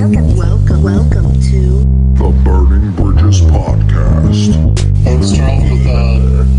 Welcome, welcome, welcome to The Burning Bridges Podcast. I was Charles with uh,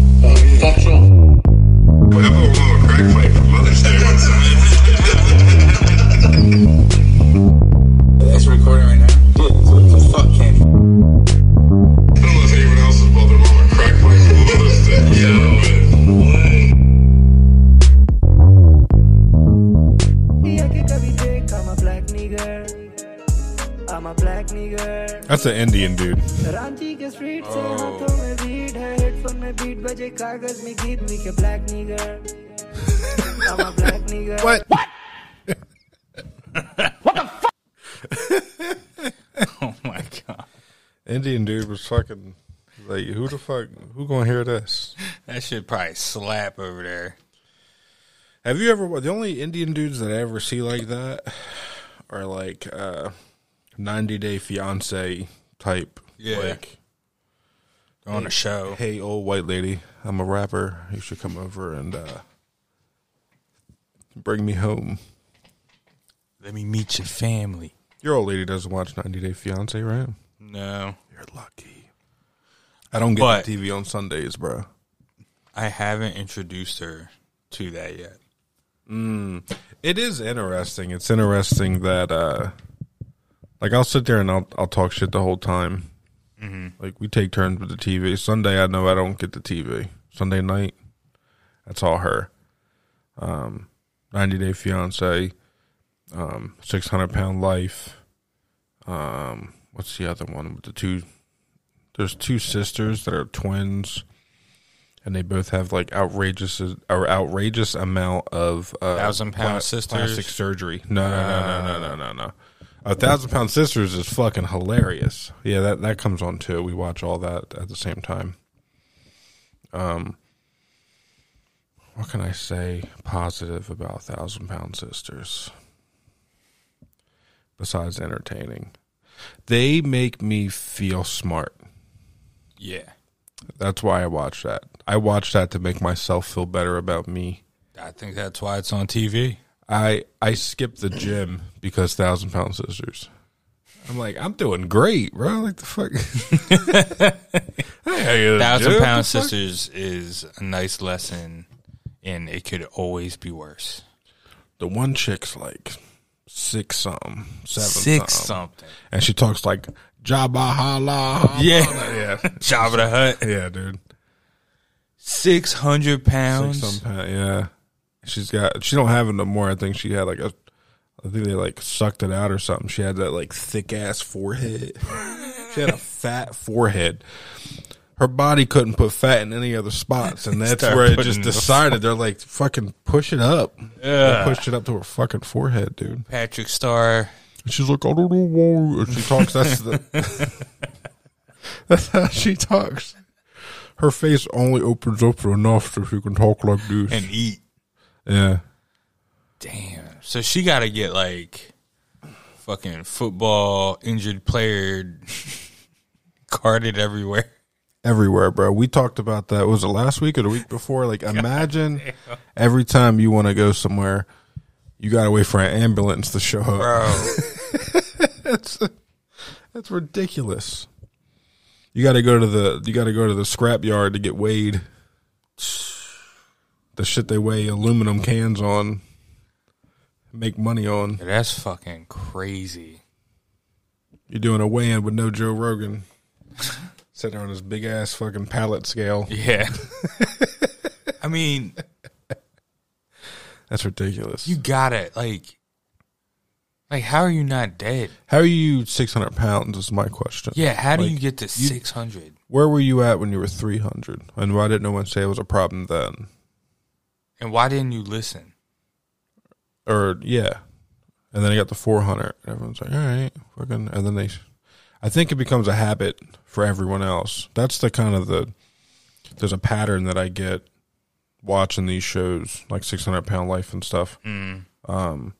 fucking like, who the fuck? Who gonna hear this? that shit probably slap over there. Have you ever? The only Indian dudes that I ever see like that are like uh, 90 Day Fiance type. Yeah. Like, On a show. hey, old white lady, I'm a rapper. You should come over and uh, bring me home. Let me meet your family. Your old lady doesn't watch 90 Day Fiance, right? No, You're lucky. I don't get But- the TV on Sundays, bro. I haven't introduced her to that yet. It is interesting. It's interesting that, uh, like, I'll sit there and I'll I'll talk shit the whole time. Like, we take turns with the TV. Sunday, I know I don't get the TV. Sunday night, that's all her. Um, 90 Day Fiance, um, 600 Pound Life. Um, what's the other one with the two? There's two sisters that are twins. And they both have like outrageous or outrageous amount of uh, Thousand Pound Sisters? plastic surgery. No, no, no, no, no, no, no, no. A thousand pound sisters is fucking hilarious. Yeah, that that comes on too. We watch all that at the same time. Um, what can I say positive about Thousand Pound Sisters? Besides entertaining, they make me feel smart. Yeah, That's why I watch that. I watch that to make myself feel better about me. I think that's why it's on TV. I I skip the gym because Thousand Pound Sisters. I'm like, I'm doing great, bro. Like the fuck. Thousand dude, Pound the fuck? Sisters is a nice lesson, and it could always be worse. The one chick's like six something, seven Six something. and she talks like Jabba Hala. Yeah. yeah, Jabba the Hutt. yeah, dude. Six hundred pounds. Six some pound, yeah. She's got. She don't have it no more. I think she had like a. I think they like sucked it out or something. She had that like thick ass forehead. she had a fat forehead. Her body couldn't put fat in any other spots, and that's Start where it putting just the decided they're like fucking push it up. They pushed it up to her fucking forehead, dude. Patrick Star. And she's like, I don't know why. And she talks. That's the. that's how she talks. Her face only opens up enough so she can talk like this. and eat. yeah. Damn. So she got to get like fucking football injured player carded everywhere. everywhere, bro. We talked about that. Was it last week or the week before? Like, imagine every time you want to go somewhere, you got to wait for an ambulance to show up. Bro, That's that's ridiculous. You got to go to the you got to go to the scrap yard to get weighed. The shit they weigh aluminum cans on, make money on. that's fucking crazy. You're doing a weigh-in with no Joe Rogan, sitting on this big ass fucking pallet scale. Yeah. I mean, That's ridiculous. you got it. Like, like, how are you not dead? How are you 600 pounds? Is my question. Yeah. How do Like, you get to 600? Where were you at when you were 300? And why didn't no one say it was a problem then? And why didn't you listen? Or, yeah. And then I got the 400. And everyone's like, all right, fucking. And then they, I think it becomes a habit for everyone else. That's the kind of the, there's a pattern that I get watching these shows, like 600 Pound Life and stuff. Um,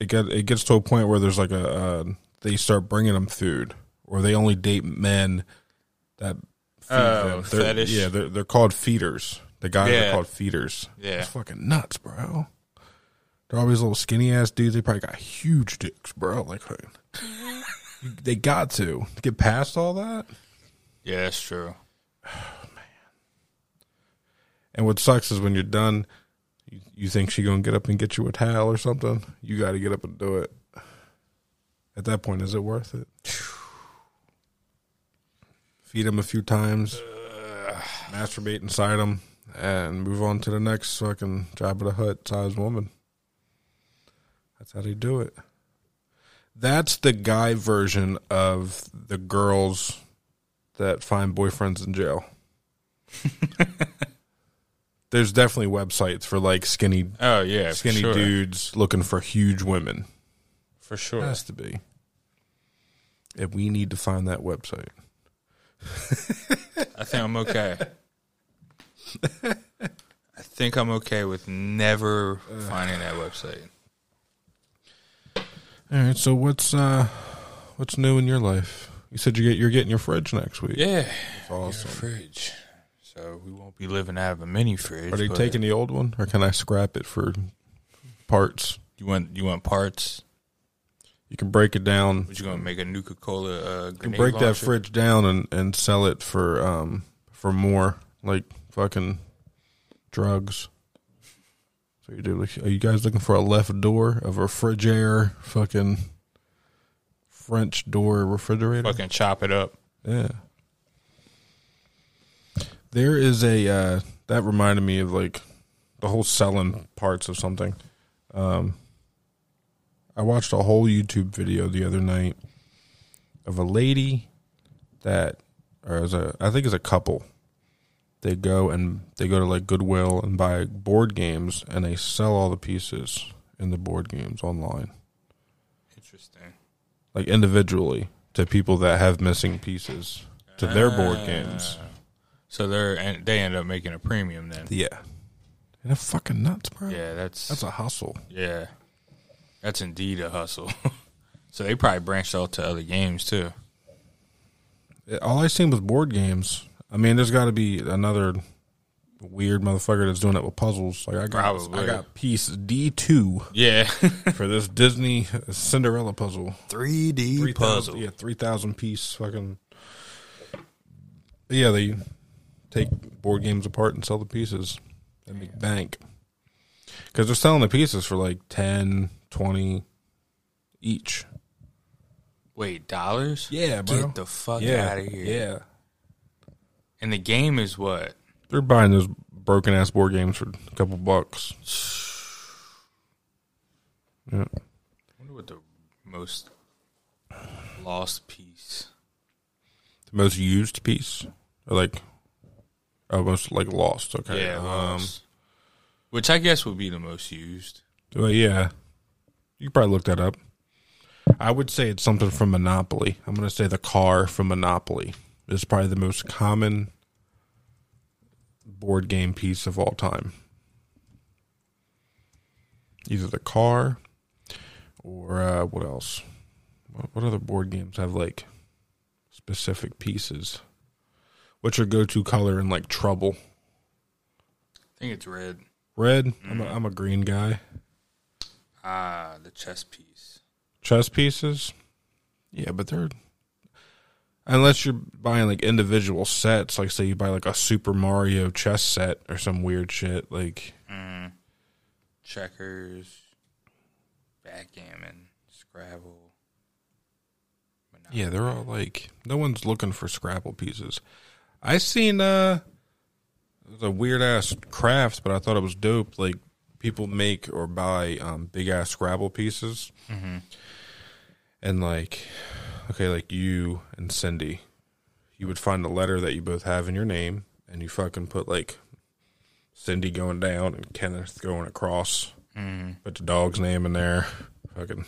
it get it gets to a point where there's like a uh, they start bringing them food, or they only date men that feed Oh, them. They're- fetish. Yeah, they're they're called feeders. The guys Yeah. are called feeders. Yeah. it's fucking nuts, bro. They're always little skinny ass dudes. They probably got huge dicks, bro. Like, they got to get past all that. Yeah, that's true. And what sucks is when you're done, you, you think she gonna get up and get you a towel or something. You got to get up and do it. At that point, is it worth it? Feed him a few times, masturbate inside him, and move on to the next fucking job of the hut size woman. That's how they do it. That's the guy version of the girls that find boyfriends in jail. There's definitely websites for like skinny Oh yeah, skinny sure. dudes looking for huge women. for sure. Has to be. And we need to find that website. I think I'm okay. I think I'm okay with never finding that website. All right, so what's uh what's new in your life? You said you get you're getting your fridge next week. Yeah, That's awesome. fridge. So we won't be living out of a mini fridge. Are they but taking the old one or can I scrap it for parts? You want you want parts? You can break it down. What you gonna make a Nuka Cola uh, You can break that fridge down and, and sell it for um for more like fucking drugs. So you do are you guys looking for a left door of a refrigerator fucking French door refrigerator? Fucking chop it up. Yeah. There is a uh that reminded me of like the whole selling parts of something. Um I watched a whole YouTube video the other night of a lady that or as a I think it's a couple. They go and they go to like Goodwill and buy board games and they sell all the pieces in the board games online. Interesting. Like individually to people that have missing pieces to their board games. So they're and they end up making a premium then. Yeah. And that's fucking nuts, bro. Yeah, that's That's a hustle. yeah, that's indeed a hustle. so they probably branched out to other games too. All I seen was board games. I mean, there's got to be another weird motherfucker that's doing it with puzzles. Like I got, Probably. I got piece D two Yeah, for this Disney Cinderella puzzle. 3D 3,000 Yeah, three thousand piece fucking. Yeah, they take board games apart and sell the pieces and make bank. Because they're selling the pieces for like 10, 20 each. Wait, dollars? Yeah, bro. Get the fuck yeah, out of here. Yeah, And the game is what? they're buying those broken ass board games for a couple bucks. Yeah. I wonder what the most lost piece. The most used piece, or like, almost like lost. Okay. Yeah, Um, lost. Which I guess would be the most used. well, yeah. You probably look that up. I would say it's something from Monopoly. I'm going to say the car from Monopoly is probably the most common board game piece of all time. Either the car or uh, what else? What other board games have like specific pieces? What's your go-to color in like Trouble? I think it's red. Red. I'm, a, I'm a green guy. Ah, the chess piece. Chess pieces. Yeah, but they're unless you're buying like individual sets. Like say you buy like a Super Mario chess set or some weird shit. Like Checkers, backgammon, Scrabble. yeah, they're all like no one's looking for Scrabble pieces. I seen uh a weird ass craft, but I thought it was dope. Like people make or buy um big ass Scrabble pieces, and like okay, like you and Cindy, you would find a letter that you both have in your name, and you fucking put like Cindy going down and Kenneth going across. Put the dog's name in there. Fucking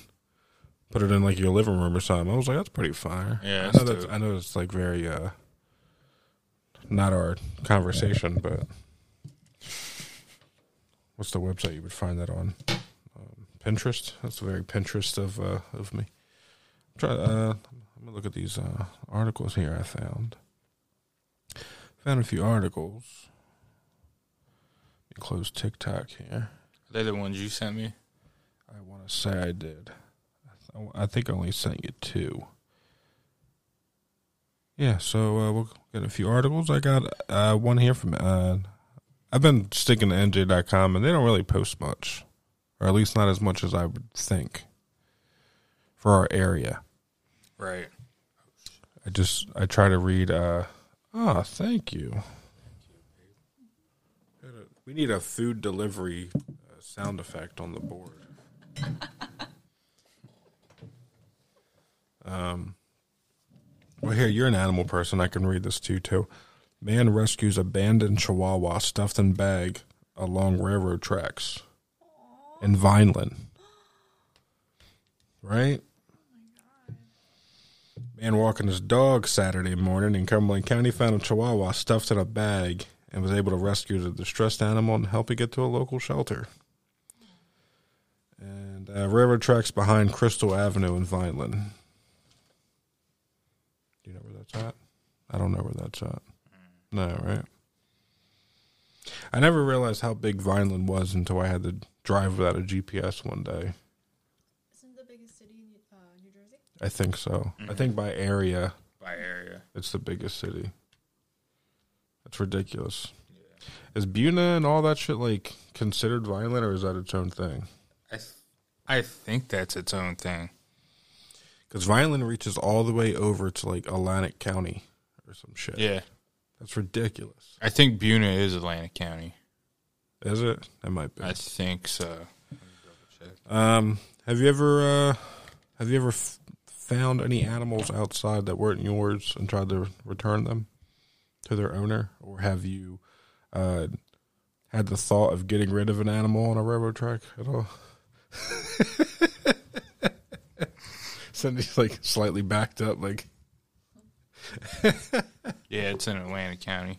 put it in like your living room or something. I was like, that's pretty fire. Yeah, I know that's. I know it's like very uh not our conversation, but what's the website you would find that on? Um, Pinterest. That's very Pinterest of uh, of me. Try. Uh, let me look at these uh, articles here. I found found a few articles. Let me close TikTok here. They're the ones you sent me. I want to say I did. I think I only sent you two. Yeah, so uh, we'll get a few articles. I got uh, one here from. Uh, I've been sticking to NJ.com, and they don't really post much, or at least not as much as I would think for our area. Right. I just I try to read. Uh, ah, thank you. We need a food delivery uh, sound effect on the board. um. Well, here you're an animal person. I can read this to you too. Man rescues abandoned Chihuahua stuffed in bag along railroad tracks in Vineland. Right? Man walking his dog Saturday morning in Cumberland County found a Chihuahua stuffed in a bag and was able to rescue the distressed animal and help it get to a local shelter. And uh, railroad tracks behind Crystal Avenue in Vineland. Do you know where that's at? I don't know where that's at. No, right? I never realized how big Vineland was until I had to drive without a GPS one day. Isn't the biggest city in uh, New Jersey? I think so. I think by area, By area. it's the biggest city. That's ridiculous. Is Buena and all that shit like considered Vineland, or is that its own thing? I th- I think that's its own thing. Because Vineland reaches all the way over to like Atlantic County or some shit. Yeah. that's ridiculous. I think Buena is Atlantic County. Is it? That might be. I think so. Um, have you ever uh, have you ever f- found any animals outside that weren't yours and tried to return them to their owner, or have you uh, had the thought of getting rid of an animal on a railroad track at all? Cindy's like slightly backed up, like Yeah, it's in Atlantic County.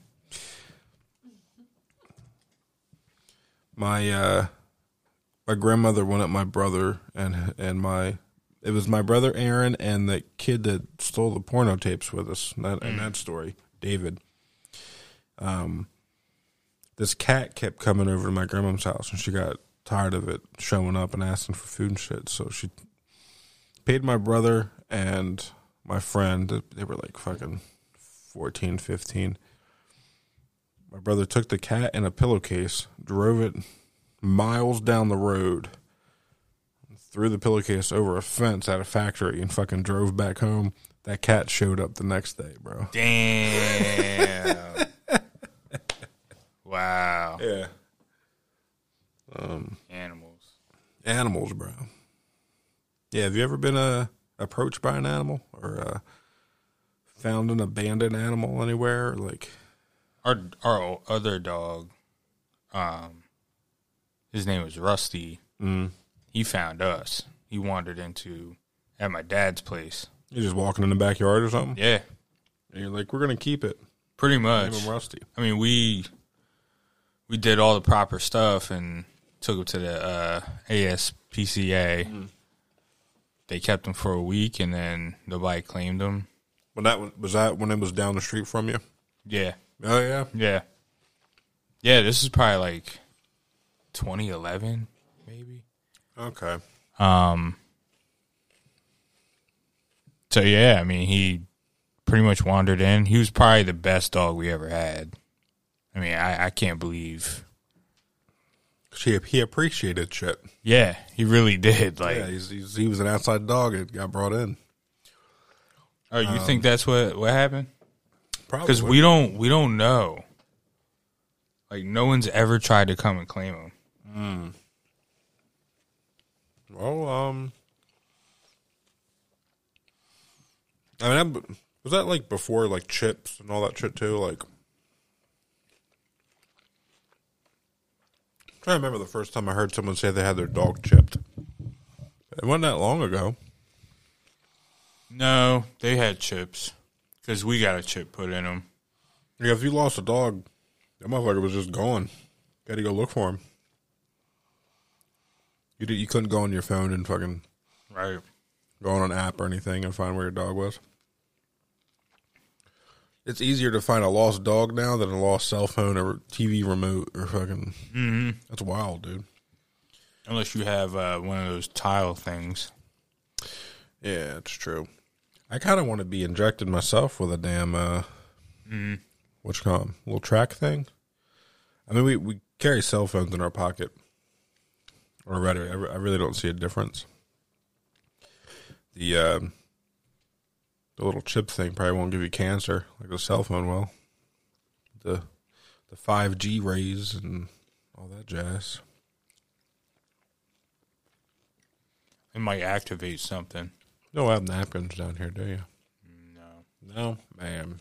my uh my grandmother went up my brother and and my it was my brother Aaron and the kid that stole the porno tapes with us in that, in that story David um this cat kept coming over to my grandma's house and she got tired of it showing up and asking for food and shit so she paid my brother and my friend they were like fucking 14 15 my brother took the cat in a pillowcase, drove it miles down the road, threw the pillowcase over a fence at a factory, and fucking drove back home. That cat showed up the next day, bro. Damn. wow. Yeah. Um, Animals. Animals, bro. Yeah, have you ever been uh, approached by an animal or uh, found an abandoned animal anywhere? Like, Our our other dog, um, his name was Rusty. mm, He found us. He wandered into at my dad's place. you're just walking in the backyard or something, Yeah, and you're like, "We're gonna keep it." pretty Name much. him Rusty. I mean, we we did all the proper stuff and took him to the uh, ASPCA. They kept him for a week, and then nobody claimed him. When that was, was that when it was down the street from you? Yeah, Oh yeah. yeah, yeah. This is probably like 2011, maybe. Okay. Um. So yeah, I mean, he pretty much wandered in. He was probably the best dog we ever had. I mean, I, I can't believe. He he appreciated shit. Yeah, he really did. Like, yeah, he's, he's, he was an outside dog. It got brought in. oh, you think that's what what happened? Probably Because we don't we don't know. Like, no one's ever tried to come and claim him. Well, um, I mean, that, was that like before like chips and all that shit too? Like, I'm trying to remember the first time I heard someone say they had their dog chipped. It wasn't that long ago. No, they had chips because we got a chip put in them. Yeah, if you lost a dog, that motherfucker was just gone. Got to go look for him. You did, you couldn't go on your phone and fucking Right. go on an app or anything and find where your dog was. It's easier to find a lost dog now than a lost cell phone or TV remote or fucking. Mm-hmm. That's wild, dude. Unless you have uh, one of those tile things. Yeah, it's true. I kind of want to be injected myself with a damn uh, what you call 'em? little track thing. I mean, we we carry cell phones in our pocket, or rather, I, re- I really don't see a difference. The um the little chip thing probably won't give you cancer like the cell phone will. The the five G rays and all that jazz. It might activate something. You don't have napkins down here, do you? No. No, man.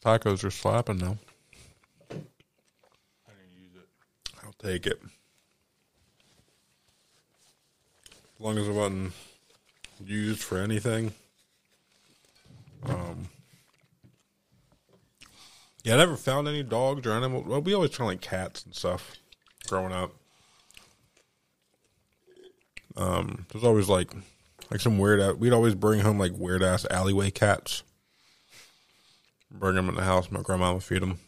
Tacos are slapping now. I didn't use it. I'll take it. As long as it wasn't used for anything. Um. Yeah, I never found any dogs or animals. Well, we always found like cats and stuff growing up. Um, there's always like, like some weird. a- We'd always bring home like weird ass alleyway cats. Bring them in the house. My grandma would feed them.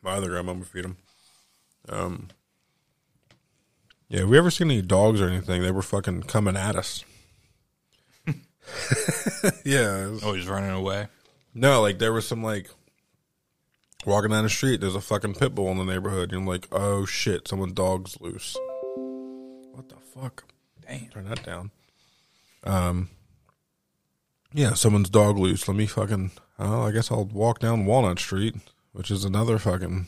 My other grandma would feed them. Um, yeah, we ever seen any dogs or anything? They were fucking coming at us. yeah, was- Always running away. no, like there was some like walking down the street. There's a fucking pit bull in the neighborhood. And I'm like, oh shit, someone's dog's loose. What the fuck? Damn. Turn that down. Um. Yeah, someone's dog loose. Let me fucking. Oh, I guess I'll walk down Walnut Street, which is another fucking.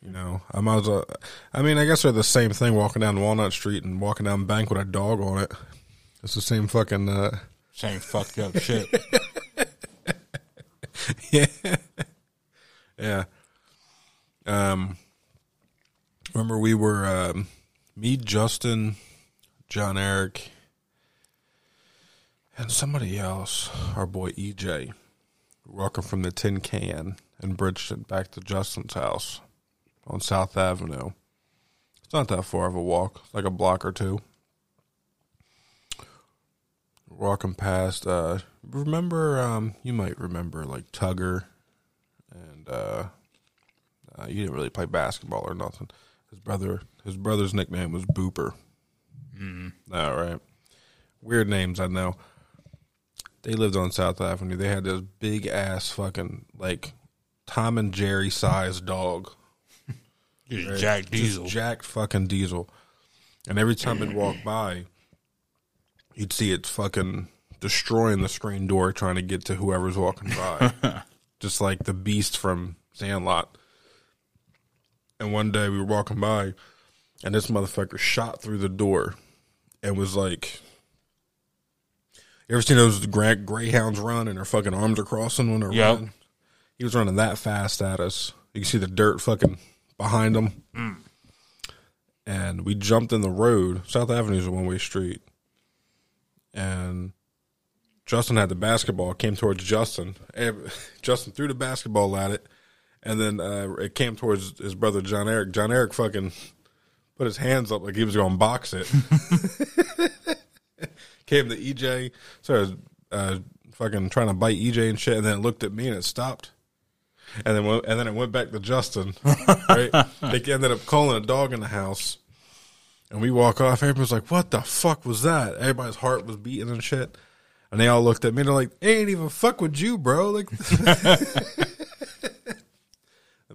You know, I might as well. I mean, I guess they're the same thing. Walking down Walnut Street and walking down Bank with a dog on it. It's the same fucking. Uh, Same fucked up shit. yeah. yeah. Um, remember we were um, me, Justin, John Eric, and somebody else. Our boy EJ, walking from the Tin Can in Bridgeton back to Justin's house on South Avenue. It's not that far of a walk, it's like a block or two. Walking past, uh, remember, um, you might remember like Tugger, and uh, uh, you didn't really play basketball or nothing. His brother, his brother's nickname was Booper. Mm. All right, weird names I know. They lived on South Avenue. They had this big ass fucking like Tom and Jerry sized dog. Just Jack Diesel. Just Jack fucking Diesel. And every time it'd walk by, you'd see it fucking destroying the screen door trying to get to whoever's walking by. Just like the beast from Sandlot. And one day we were walking by, and this motherfucker shot through the door and was like, You ever seen those greyhounds run and their fucking arms are crossing when they're Yep. running? He was running that fast at us. You can see the dirt fucking behind him. Mm. And we jumped in the road. South Avenue is a one way street. And Justin had the basketball, came towards Justin. Justin threw the basketball at it. And then uh, it came towards his brother John Eric. John Eric fucking put his hands up like he was going to box it. came to EJ, started uh, fucking trying to bite EJ and shit, and then it looked at me and it stopped. And then and then it went back to Justin. Right? they ended up calling a dog in the house, and we walk off. Everybody's like, "What the fuck was that?" Everybody's heart was beating and shit. And they all looked at me. They're like, "They ain't even fuck with you, bro." Like,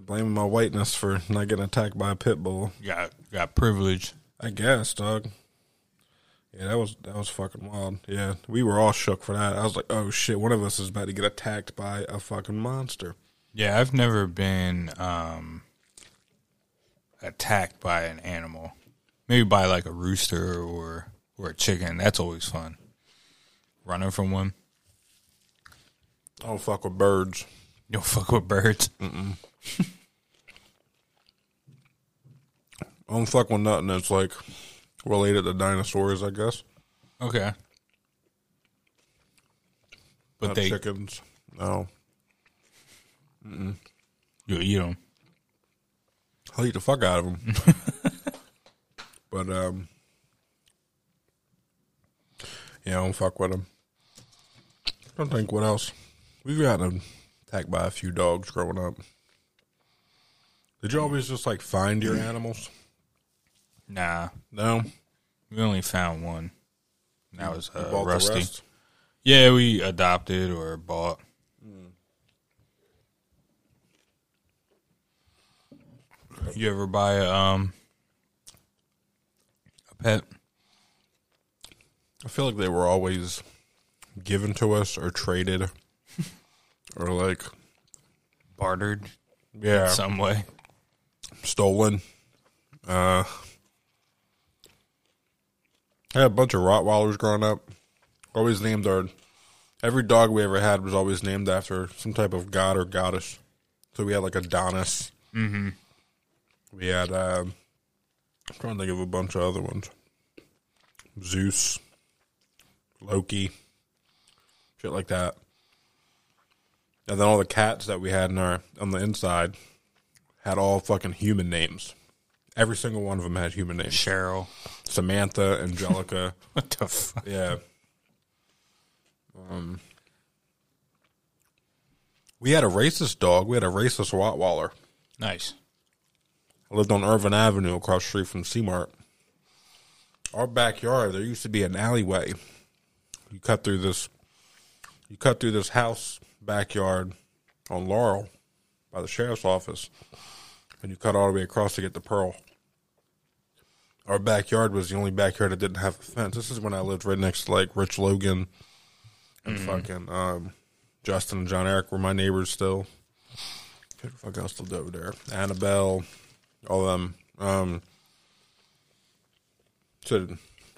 blaming my whiteness for not getting attacked by a pit bull. Got got privilege. I guess, dog. Yeah, that was that was fucking wild. Yeah, we were all shook for that. I was like, "Oh shit, one of us is about to get attacked by a fucking monster." Yeah, I've never been um, attacked by an animal. Maybe buy like a rooster or or a chicken. That's always fun. Running from one. I don't fuck with birds. You don't fuck with birds. I don't fuck with nothing that's like related to dinosaurs. I guess. Okay. But Not they chickens. No, you eat them. I'll eat the fuck out of them. but um, yeah, I don't fuck with them. I don't think what else. We've gotten attacked by a few dogs growing up. Did you always just like find your animals? Nah, No, we only found one. That was You uh, bought the Rusty. rest? Yeah, we adopted or bought. You ever buy a um pet? I feel like they were always given to us or traded, or like Bartered yeah, some way. stolen. Uh, I had a bunch of Rottweilers growing up. Always named our every dog we ever had was always named after some type of god or goddess. So we had like Adonis. Mm-hmm. We had um, I'm trying to think of a bunch of other ones. Zeus, Loki, shit like that. And then all the cats that we had in our on the inside had all fucking human names. Every single one of them had human names. Cheryl. Samantha, Angelica. What the fuck? yeah. Um, we had a racist dog. We had a racist Rottweiler. Nice. I lived on Irvin Avenue across the street from Seamart. Our backyard, there used to be an alleyway. You cut through this you cut through this house backyard on Laurel by the sheriff's office and you cut all the way across to get to Pearl. Our backyard was the only backyard that didn't have a fence. This is when I lived right next to like Rich Logan and fucking um, Justin and John Eric were my neighbors still. Who the fuck else lived over there? Annabelle, all of them. Um, so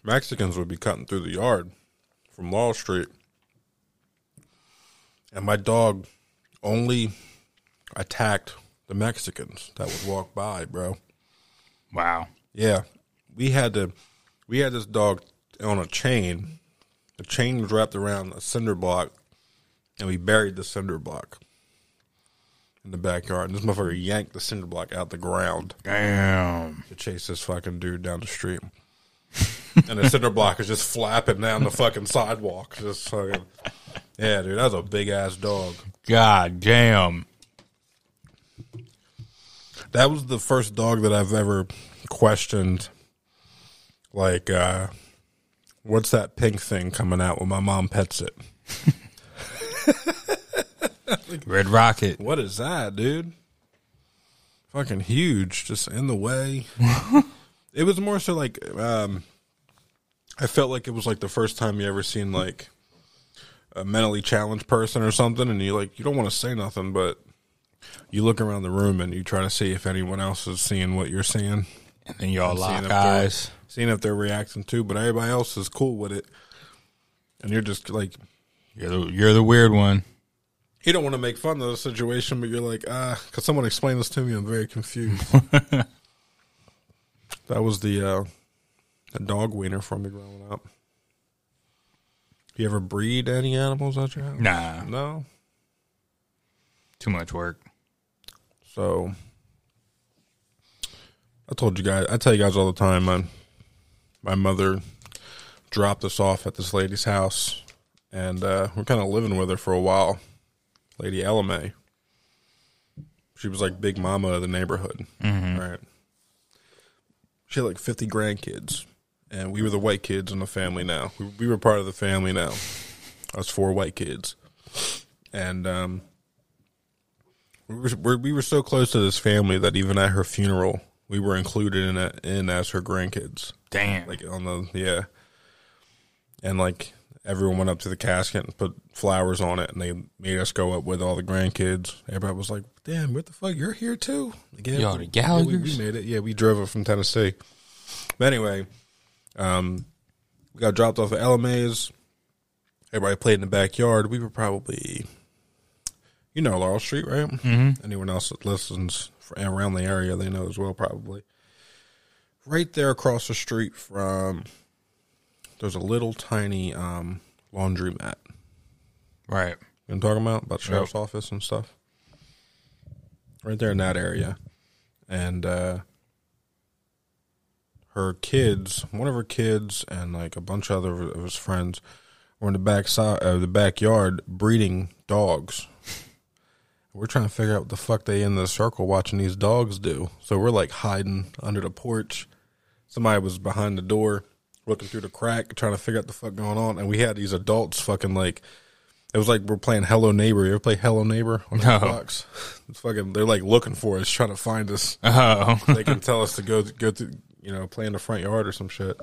Mexicans would be cutting through the yard from Wall Street, and my dog only attacked the Mexicans that would walk by, bro. Wow. Yeah, we had to. We had this dog on a chain. The chain was wrapped around a cinder block, and we buried the cinder block in the backyard. And this motherfucker yanked the cinder block out the ground Damn. to chase this fucking dude down the street. and the cinder block is just flapping down the fucking sidewalk. Just fucking. Yeah, dude, that was a big ass dog. God damn. That was the first dog that I've ever questioned. Like, uh, what's that pink thing coming out when my mom pets it? Red Rocket. What is that, dude? Fucking huge, just in the way. it was more so like, um, I felt like it was like the first time you ever seen like a mentally challenged person or something, and you like you don't want to say nothing, but you look around the room and you try to see if anyone else is seeing what you're seeing. And then y'all and seeing lock eyes. seeing if they're reacting too, but everybody else is cool with it. And you're just like, You're the, you're the weird one. You don't want to make fun of the situation, but you're like, ah, could someone explain this to me? I'm very confused. that was the uh, the dog wiener from me growing up. You ever breed any animals at your house? Nah. No. Too much work. So I told you guys, I tell you guys all the time, my my mother dropped us off at this lady's house, and uh, we're kind of living with her for a while. Lady Elame. She was like big mama of the neighborhood, right? She had like fifty grandkids, and we were the white kids in the family. Now we, we were part of the family now. Us four white kids, and um, we were, we're, were so close to this family that even at her funeral, we were included in it in as her grandkids. Damn. Like on the yeah, and like everyone went up to the casket and put flowers on it, and they made us go up with all the grandkids. Everybody was like, "Damn, what the fuck? You're here too?" Yeah, Y'all the yeah, we, we made it. Yeah, we drove it from Tennessee. But anyway, um, we got dropped off at LMA's. Everybody played in the backyard. We were probably, you know, Laurel Street, right? Mm-hmm. Anyone else that listens around the area, they know as well, probably. Right there across the street from, there's a little tiny um, laundromat. Right. You know I'm talking about? About the sheriff's office and stuff. Right there in that area. And uh her kids, one of her kids and like a bunch of other of his friends were in the back side uh, the backyard breeding dogs. We're trying to figure out what the fuck they in the circle watching these dogs do. So we're like hiding under the porch, somebody was behind the door looking through the crack trying to figure out the fuck going on and we had these adults fucking like it was like we're playing Hello Neighbor. You ever play Hello Neighbor on No. Xbox? It's fucking they're like looking for us, trying to find us. Oh, they can tell us to go go to you know play in the front yard or some shit.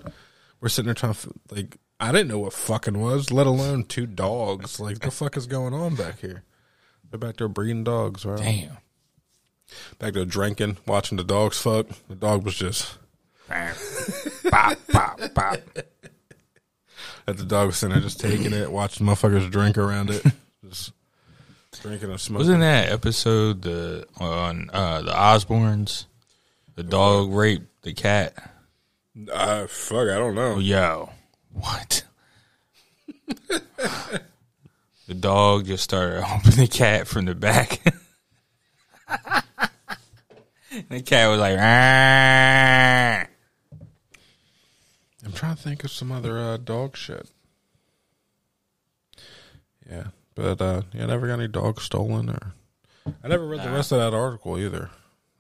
We're sitting there trying to like I didn't know what fucking was, let alone two dogs. Like the fuck is going on back here? They're back there breeding dogs, right? damn. Back there drinking, watching the dogs fuck. The dog was just pop, pop, pop. at the dog center, just taking it, watching motherfuckers drink around it, just drinking and smoking. Wasn't that episode the on uh, the Osbournes? The dog raped the cat. Uh, fuck, I don't know. Yo, what? the dog just started humping the cat from the back. the cat was like, "Ah." I'm trying to think of some other uh, dog shit. Yeah, but uh, yeah, never got any dogs stolen, or I never read the rest of that article either.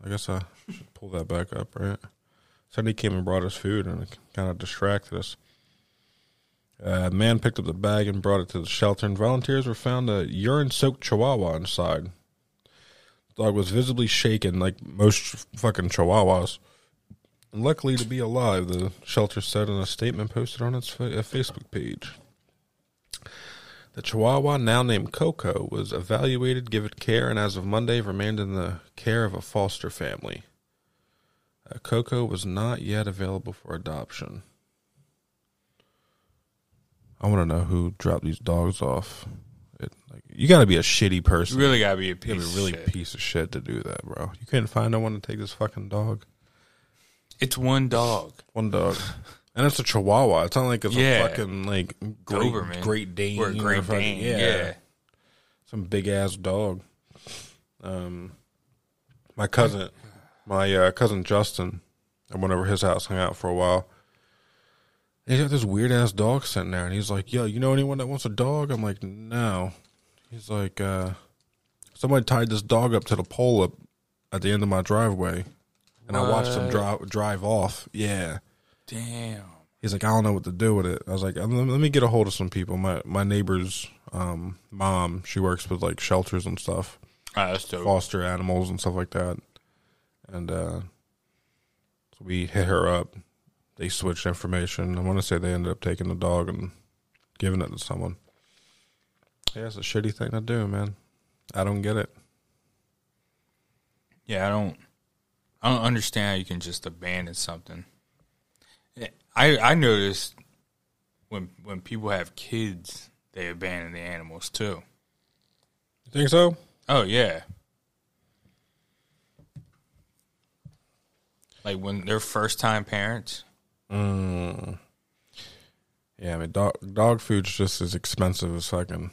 I guess I should pull that back up, right? Somebody came and brought us food, and it kind of distracted us. Uh, a man picked up the bag and brought it to the shelter, and volunteers were found a urine-soaked chihuahua inside. The dog was visibly shaken, like most fucking chihuahuas. Luckily to be alive, the shelter said in a statement posted on its fa- uh, Facebook page. The Chihuahua, now named Coco, was evaluated, given care, and as of Monday remained in the care of a foster family. Uh, Coco was not yet available for adoption. I want to know who dropped these dogs off. It, like, you got to be a shitty You person. really gotta be a piece. got to be a really of shit. piece of shit to do that, bro. You couldn't find no one to take this fucking dog. It's one dog. One dog. And it's a Chihuahua. It's not like it's Yeah. a fucking like great, Doberman. Great Dane Or a Great fucking- Dane. Yeah. some big ass dog. Um, my cousin, my uh, cousin Justin, I went over his house, hung out for a while. He's got this weird ass dog sitting there, and he's like, "Yo, you know anyone that wants a dog?" I'm like, "No." He's like, uh, "Somebody tied this dog up to the pole up at the end of my driveway, and I watched him drive drive off." Yeah. Damn. He's like, I don't know what to do with it. I was like, let let me get a hold of some people. My my neighbor's um, mom, she works with like shelters and stuff, Ah, that's dope. foster animals and stuff like that. And uh, so we hit her up. They switched information. I want to say they ended up taking the dog and giving it to someone. Yeah, it's a shitty thing to do, man. I don't get it. Yeah, I don't. I don't understand how you can just abandon something. I I noticed when when people have kids, they abandon the animals too. You think so? Oh yeah. Like when they're first time parents. Mm. Yeah, I mean, dog dog food's just as expensive as fucking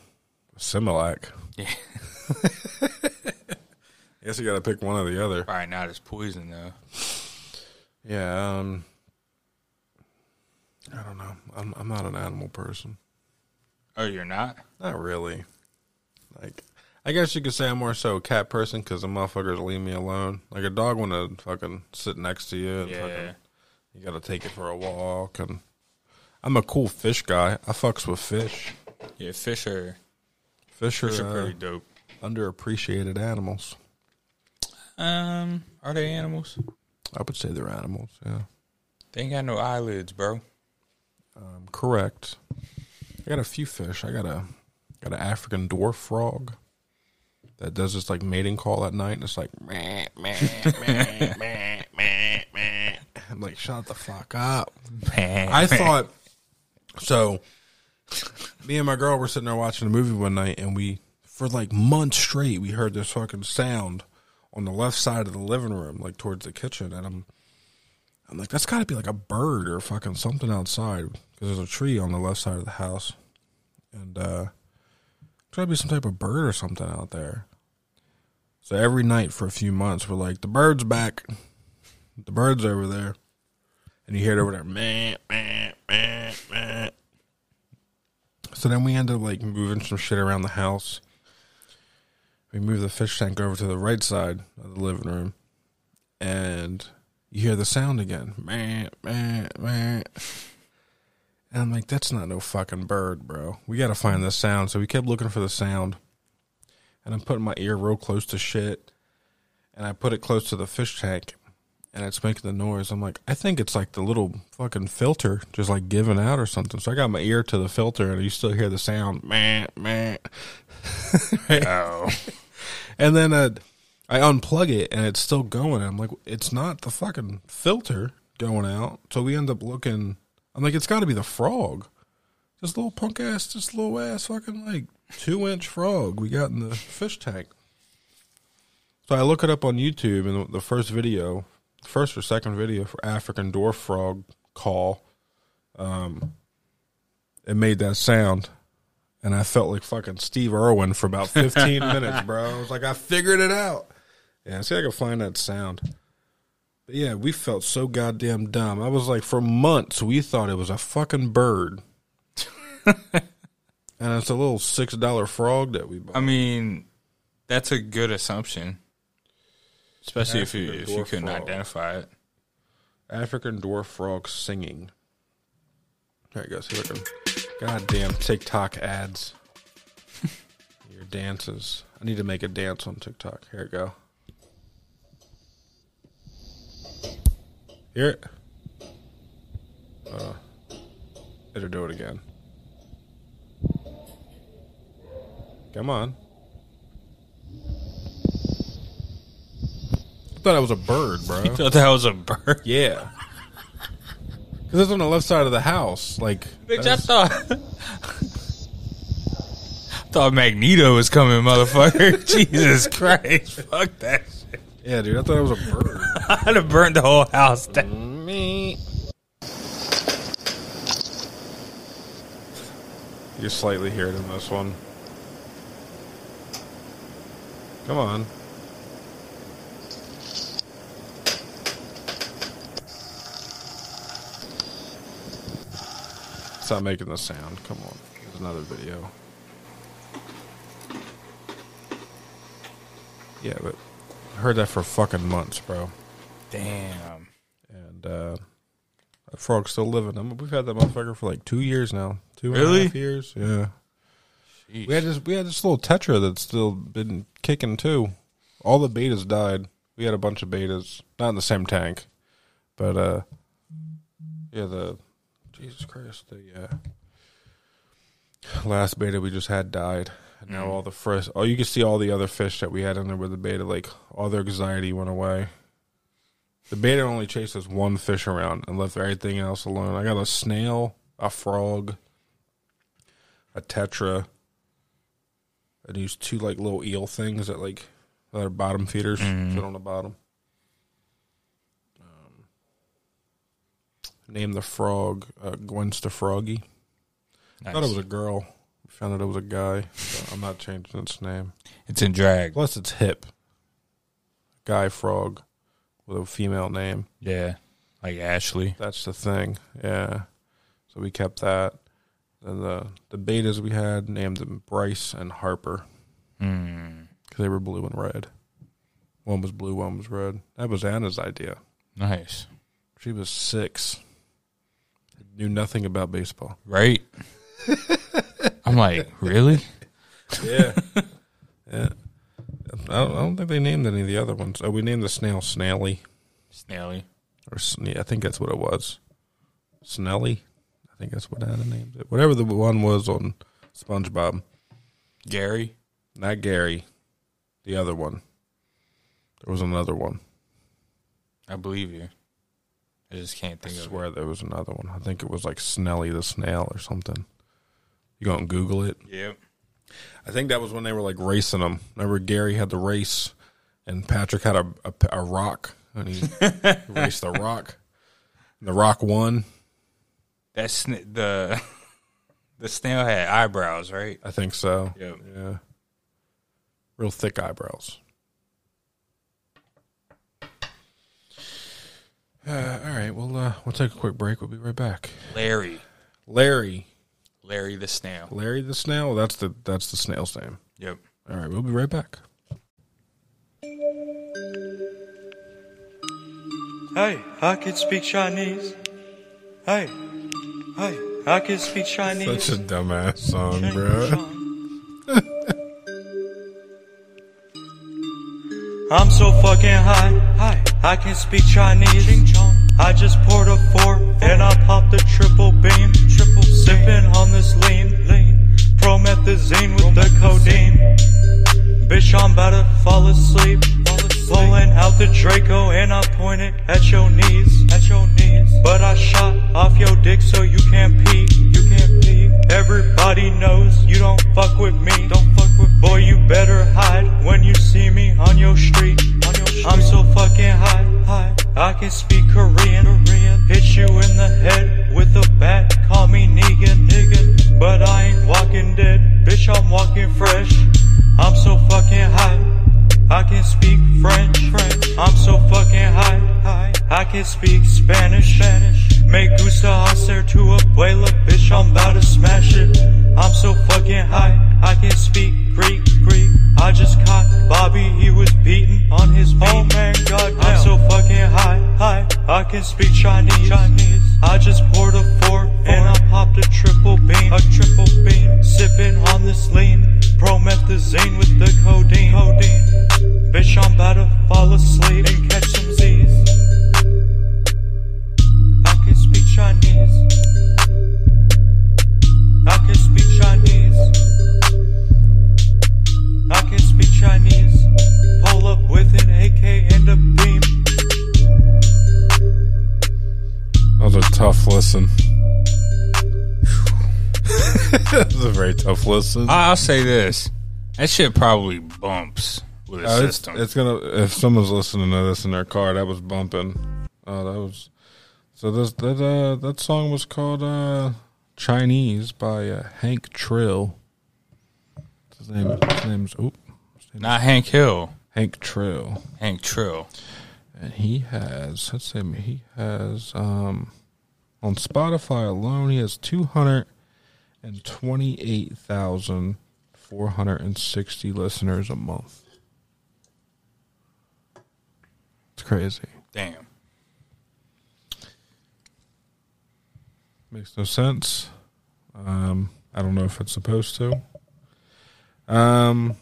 Similac. Yeah. I guess you got to pick one or the other. Probably not as poison though. Yeah, um, I don't know. I'm I'm not an animal person. Oh, you're not? Not really. Like, I guess you could say I'm more so a cat person because the motherfuckers leave me alone. Like a dog want to fucking sit next to you. And Yeah. fucking, you got to take it for a walk. And I'm a cool fish guy. I fucks with fish. Yeah, fish are Fish are, fish are uh, pretty dope. underappreciated animals. Um, are they animals? I would say they're animals. Yeah, They ain't got no eyelids, bro. um, correct. I got a few fish. I got a got an African dwarf frog that does this like mating call at night, and it's like meh, meh, meh, meh, meh, meh. I'm like, shut the fuck up. I thought so. Me and my girl were sitting there watching a movie one night, and we, for like months straight, we heard this fucking sound on the left side of the living room, like towards the kitchen, and I'm, I'm like, that's got to be like a bird or fucking something outside because there's a tree on the left side of the house, and uh, got to be some type of bird or something out there. So every night for a few months, we're like, the bird's back, the bird's over there, and you hear it over there, meh, meh, meh, meh. So then we end up like moving some shit around the house. We move the fish tank over to the right side of the living room, and you hear the sound again. Man, man, man. And I'm like, that's not no fucking bird, bro. We got to find the sound. So we kept looking for the sound. And I'm putting my ear real close to shit. And I put it close to the fish tank. And it's making the noise. I'm like, I think it's like the little fucking filter just like giving out or something. So I got my ear to the filter and you still hear the sound. Man, man. Oh, And then uh, I unplug it and it's still going. I'm like, it's not the fucking filter going out. So we end up looking. I'm like, it's got to be the frog. This little punk ass, this little ass fucking like two inch frog we got in the fish tank. So I look it up on YouTube and the first video, first or second video for African dwarf frog call, um, it made that sound and I felt like fucking Steve Irwin for about 15 minutes, bro. I was like, I figured it out. Yeah, see I can find that sound. But yeah, we felt so goddamn dumb. I was like, for months, we thought it was a fucking bird. and it's a little $6 frog that we bought. I mean, that's a good assumption, especially if you if you couldn't frog. identify it. African dwarf frog singing. There you go. See can. Goddamn TikTok ads. Your dances. I need to make a dance on TikTok. Here we go. Hear it? Uh, better do it again. Come on. I thought I was a bird, bro. I thought that was a bird. Yeah. Because it's on the left side of the house. Like, Bitch, I thought thought Magneto was coming, motherfucker. Jesus Christ, fuck that shit. yeah, dude, I thought it was a bird. I'd have burnt the whole house down. Me. You slightly hear it in this one. Come on. Stop making the sound. Come on. Here's another video. Yeah, but I heard that for fucking months, bro. Damn. And uh that frog's still living. I mean, we've had that motherfucker for like two years now. Two and a Really? half years. Yeah. We had this we had this little tetra that's still been kicking too. All the bettas died. We had a bunch of bettas. Not in the same tank. But uh yeah, the Jesus Christ, the uh last betta we just had died. And now all the fresh oh you can see all the other fish that we had in there with the betta, like all their anxiety went away. The betta only chases one fish around and left everything else alone. I got a snail, a frog, a tetra, and these two like little eel things that like that are bottom feeders sit on the bottom. Name the frog uh, Gwen Stefroggy. I thought it was a girl. We found out it was a guy. So I'm not changing its name. It's in drag. Plus, it's hip. Guy frog with a female name. Yeah. Like Ashley. That's the thing. Yeah. So we kept that. Then the the betas we had named them Bryce and Harper Hmm. because they were blue and red. One was blue, one was red. That was Anna's idea. Nice. She was six. Knew nothing about baseball. Right? I'm like, really? Yeah. yeah. I don't, I don't think they named any of the other ones. Oh, we named the snail Snaily. Snaily. Or Sne- I think that's what it was. Snelly. I think that's what Anna named it. Whatever the one was on SpongeBob. Gary. Not Gary. The other one. There was another one. I believe you. I just can't I think of it. swear there was another one. I think it was like Snelly the snail or something. You go and Google it. Yep. I think that was when they were like racing them. Remember Gary had the race, and Patrick had a a, a rock, and he raced the rock. And the rock won. That's sn- the the snail had eyebrows, right? I think so. Yep. Yeah. Real thick eyebrows. Uh, all right. Well, uh, we'll take a quick break. We'll be right back. Larry. Larry, Larry the snail. Larry the snail. That's the that's the snail's name. Yep. All right. We'll be right back. Hey, I can speak Chinese. Hey, hey, I can speak Chinese. Such a dumbass song, bro. I'm so fucking high. Hi, I can speak Chinese. I just poured a four and I popped a triple beam. Triple sipping on this lean, lean. Promethazine with the codeine. Bitch, I'm about to fall asleep. Pulling out the Draco and I point it at your knees. At your knees. But I shot off your dick so you can't pee. You can't pee. Everybody knows you don't fuck with me. Don't fuck with Boy, you better hide when you see me on your street. On your street. I'm so fucking high, high. I can speak Korean, Korean. Hit you in the head with a bat. Call me Negan, Negan. But I ain't walking dead. Bitch, I'm walking fresh. I'm so fucking high. I can speak French, French. I'm so fucking high, high. I can speak Spanish, Spanish. Me gusta hacer tu abuela, bitch. I'm about to smash it. I'm so fucking high. I can speak Greek, Greek. I just caught Bobby, he was beating on his beat. Oh man, goddamn. I'm so fucking high, high. I can speak Chinese, Chinese. I just poured a four and I popped a triple beam, a triple beam. Sipping on this lean. Promethazine with the codeine. codeine. Bitch, I'm about to fall asleep and catch some listen. I'll say this: that shit probably bumps with a Uh, it's, system. it's gonna if someone's listening to this in their car, that was bumping. Oh, that was so. This that uh that song was called uh Chinese by uh, Hank Trill. His name his name's oop Not Hank Hill, Hank Trill, Hank Trill. and he has let's say he has um on Spotify alone he has two hundred and twenty eight thousand four hundred and sixty listeners a month. It's crazy. Damn. Makes no sense. Um, I don't know if it's supposed to. Um,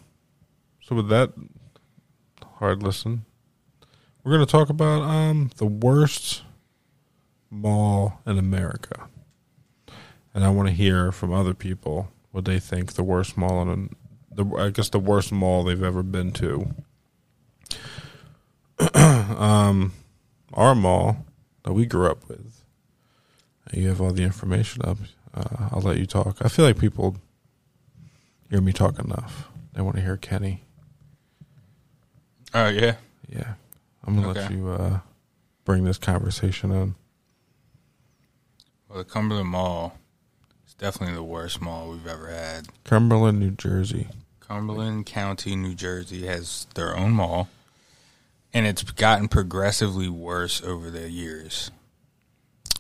so with that hard listen, we're going to talk about um the worst mall in America, and I want to hear from other people what they think the worst mall in the I guess the worst mall they've ever been to. um, our mall that we grew up with. You have all the information up. Uh, I'll let you talk. I feel like people hear me talk enough. They want to hear Kenny. Oh yeah. Yeah, I'm gonna let you uh, bring this conversation in. Well, the Cumberland Mall definitely the worst mall we've ever had. Cumberland, New Jersey. Cumberland County, New Jersey has their own mall, and it's gotten progressively worse over the years.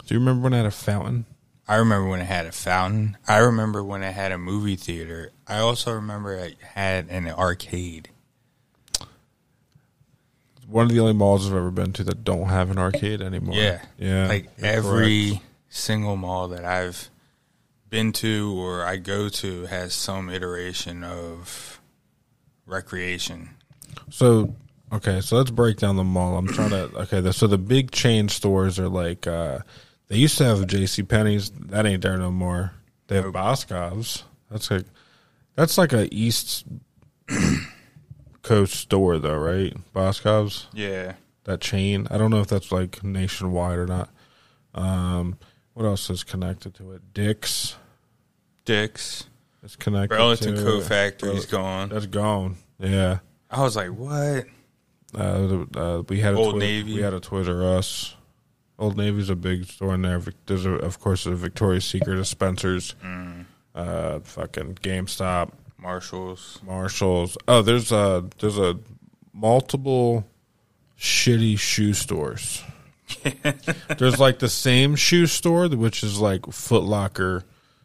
Do you remember when I had a fountain? I remember when it had a fountain. I remember when it had a movie theater. I also remember it had an arcade. One of the only malls I've ever been to that don't have an arcade anymore. Yeah. yeah. Like every correct. single mall that I've been to or I go to has some iteration of recreation. So okay, so let's break down the mall. I'm trying to okay. The, so the big chain stores are like uh they used to have J.C. Penney's. That ain't there no more. They have Boscov's. That's like that's like a East Coast store though, right? Boscov's Yeah. that chain. I don't know if that's like nationwide or not. Um, what else is connected to it? Dick's Dick's. It's connected. Burlington to Coat Factory's gone. That's gone. Yeah. I was like, what? Uh, uh, we had a Old Twi- Navy. We had a Twitter Us. Old Navy's a big store in there. There's a, of course a Victoria's Secret, a Spencer's, Mm. uh, fucking GameStop, Marshalls. Marshalls. Oh, there's a there's a multiple shitty shoe stores. There's like the same shoe store, which is like Foot Locker,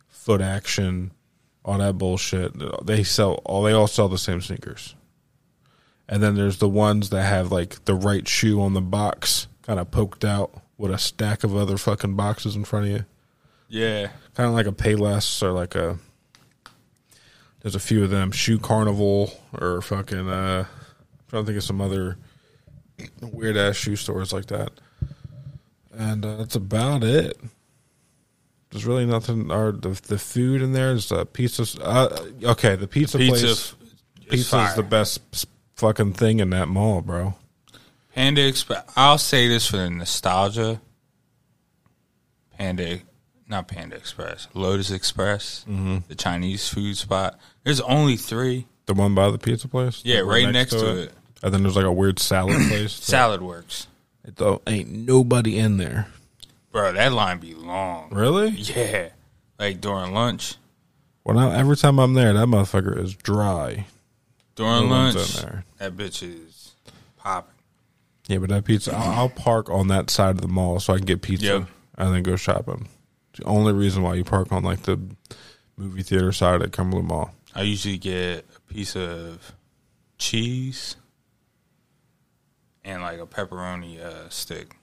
Foot Action, all that bullshit. They sell all. They all sell the same sneakers. And then there's the ones that have like the right shoe on the box kind of poked out with a stack of other fucking boxes in front of you. Yeah. Kind of like a Payless or like a. There's a few of them. Shoe Carnival or fucking. uh trying to think of some other weird ass shoe stores like that. And uh, that's about it. There's really nothing. Or the the food in there is uh, pizza. Uh, okay, the pizza, Pizza place. f- Pizza is the best fucking thing in that mall, bro. Panda Express. I'll say this for the nostalgia. Panda, not Panda Express, Lotus Express, Mm-hmm. the Chinese food spot. There's only three. The one by the pizza place. Yeah, right next to it. And then there's like a weird salad place. Salad Works. It though ain't nobody in there. Bro, that line be long. Really? Yeah. Like during lunch. Well, now every time I'm there, that motherfucker is dry. During No lunch, that bitch is popping. Yeah, but that pizza, I'll, I'll park on that side of the mall so I can get pizza Yep. and then go shopping. It's the only reason why you park on like the movie theater side at Cumberland Mall. I usually get a piece of cheese and like a pepperoni uh, stick.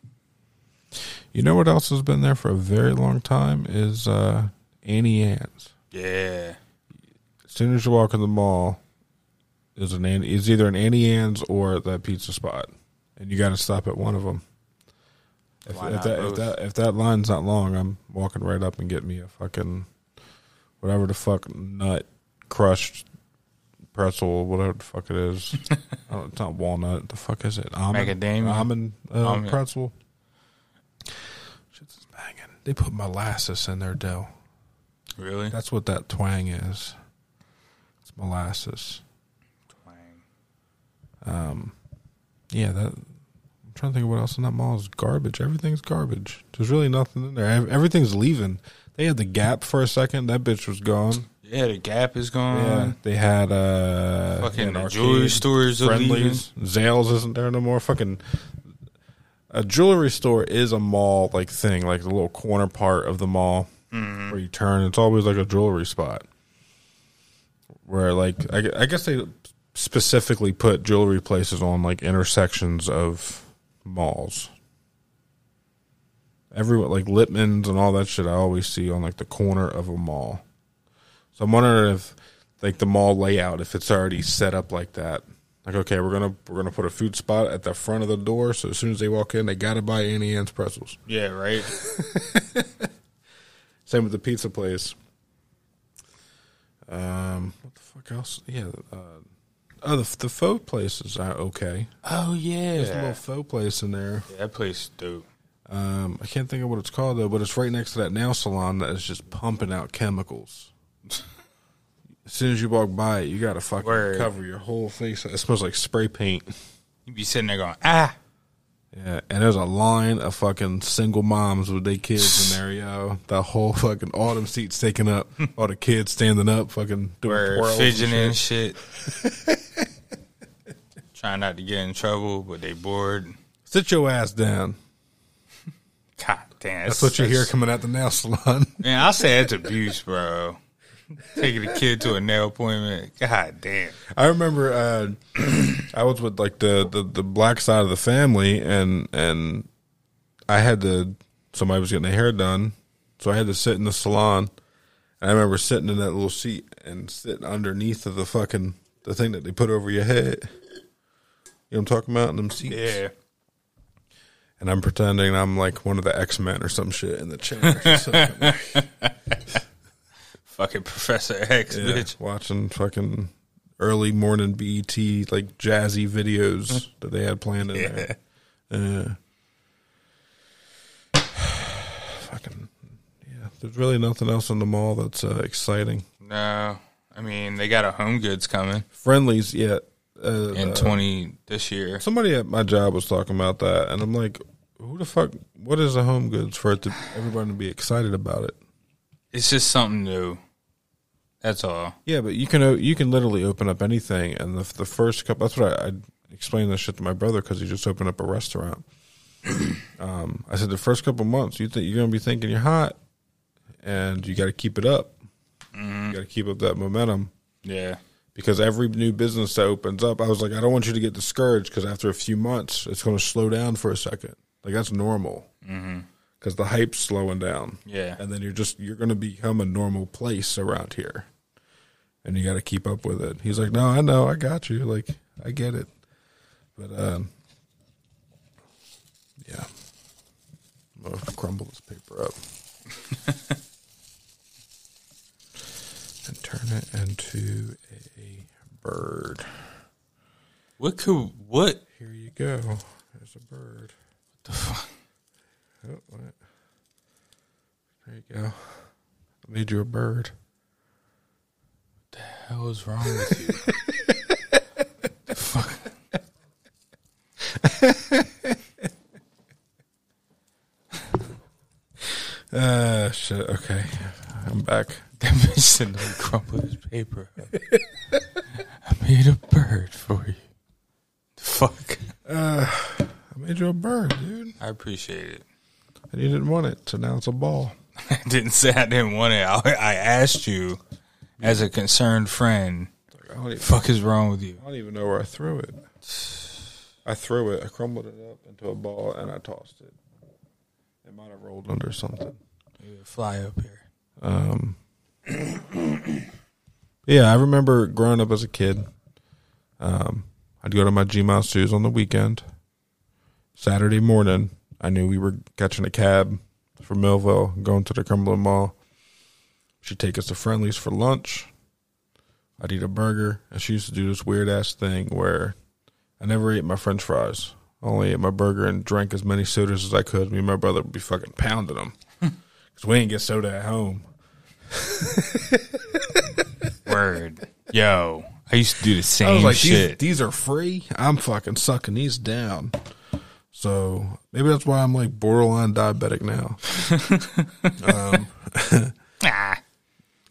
You know what else has been there for a very long time is uh, Auntie Anne's. Yeah. As soon as you walk in the mall, is an it's either an Auntie Anne's or that pizza spot, and you got to stop at one of them. If, if that if that if that line's not long, I'm walking right up and getting me a fucking whatever the fuck nut crushed pretzel, whatever the fuck it is. I don't, it's not walnut. The fuck is it? Almond, Macadamia? almond uh, Almond. pretzel. Shit's just banging. They put molasses in their dough. Really? That's what that twang is. It's molasses. Twang. Um, yeah, that. I'm trying to think of what else in that mall is garbage. Everything's garbage. There's really nothing in there. Everything's leaving. They had the Gap for a second. That bitch was gone. Yeah, the Gap is gone. Yeah, they had uh, Fucking the jewelry stores Friendlies, Zales isn't there no more. Fucking a jewelry store is a mall like thing, like the little corner part of the mall Mm-hmm. where you turn. It's always like a jewelry spot. Where like I, I guess they specifically put jewelry places on like intersections of malls. Everyone like Lippman's and all that shit. I always see on like the corner of a mall. So I'm wondering if like the mall layout, if it's already set up like that. Like, okay, we're gonna we're gonna put a food spot at the front of the door, so as soon as they walk in, they gotta buy Auntie Anne's pretzels. Yeah, right. Same with the pizza place. Um, what the fuck else? Yeah, uh, oh, the the pho places are okay. oh yeah. There's a little pho place in there. Yeah, that place is dope. Um, I can't think of what it's called though, but it's right next to that nail salon that is just pumping out chemicals. As soon as you walk by it, you gotta fucking Word. cover your whole face. It smells like spray paint. You be sitting there going, ah. Yeah, and there's a line of fucking single moms with their kids in there, yo. The whole fucking them seats taken up, all the kids standing up, fucking doing twirls fidgeting shit. shit. Trying not to get in trouble, but they bored. Sit your ass down. God damn. That's what you hear coming out the nail salon. Man, I'll say it's abuse, bro. Taking a kid to a nail appointment. God damn. I remember uh, I was with like the, the the black side of the family, and and I had to somebody was getting their hair done, so I had to sit in the salon. And I remember sitting in that little seat and sitting underneath of the fucking the thing that they put over your head. You know what I'm talking about in them seats? Yeah. And I'm pretending I'm like one of the X Men or some shit in the chair. Fucking Professor X, yeah, bitch. watching fucking early morning BET like jazzy videos that they had planned in there. Yeah. fucking yeah. There's really nothing else in the mall that's uh, exciting. No. I mean, they got a Home Goods coming Friendlies, yeah. Uh, in uh, 20 this year. Somebody at my job was talking about that, and I'm like, who the fuck? What is a home goods for it to everybody to be excited about it? It's just something new. That's all. Yeah, but you can uh, you can literally open up anything, and the the first couple. That's what I, I explained this shit to my brother because he just opened up a restaurant. um, I said the first couple months, you think you're gonna be thinking you're hot, and you got to keep it up. Mm-hmm. You got to keep up that momentum Yeah. because every new business that opens up, I was like, I don't want you to get discouraged because after a few months, it's going to slow down for a second. Like Like that's normal. Mm-hmm. Because the hype's slowing down. Yeah. And then you're just you're going to become a normal place around here, and you got to keep up with it. He's like, no, I know, I got you. Like I get it, but um, yeah. I'm gonna crumble this paper up and turn it into a bird. What could what? Here you go. There's a bird. What the fuck? Oh, what? There you go. I made you a bird. What the hell is wrong with you? fuck? Uh, shit. Okay, I'm back. That bitch said no crumple his paper. up. I made a bird for you. The fuck? I made you a bird, dude. I appreciate it. And you didn't want it, so now it's a ball. I didn't say I didn't want it. I, I asked you as a concerned friend. I don't, even, Fuck is wrong with you? I don't even know where I threw it. I threw it. I crumbled it up into a ball, and I tossed it. It might have rolled under something. Fly up here. Um, yeah, I remember growing up as a kid. Um, I'd go to my G Mouse shoes on the weekend. Saturday morning, I knew we were catching a cab from Millville, going to the Cumberland Mall. She'd take us to Friendly's for lunch. I'd eat a burger, and she used to do this weird ass thing where I never ate my French fries. I only ate my burger and drank as many sodas as I could. Me and my brother would be fucking pounding them because we didn't get soda at home. Word. Yo, I used to do the same I was like, these, shit. these are free. I'm fucking sucking these down. So maybe that's why I'm like borderline diabetic now. um, Ah.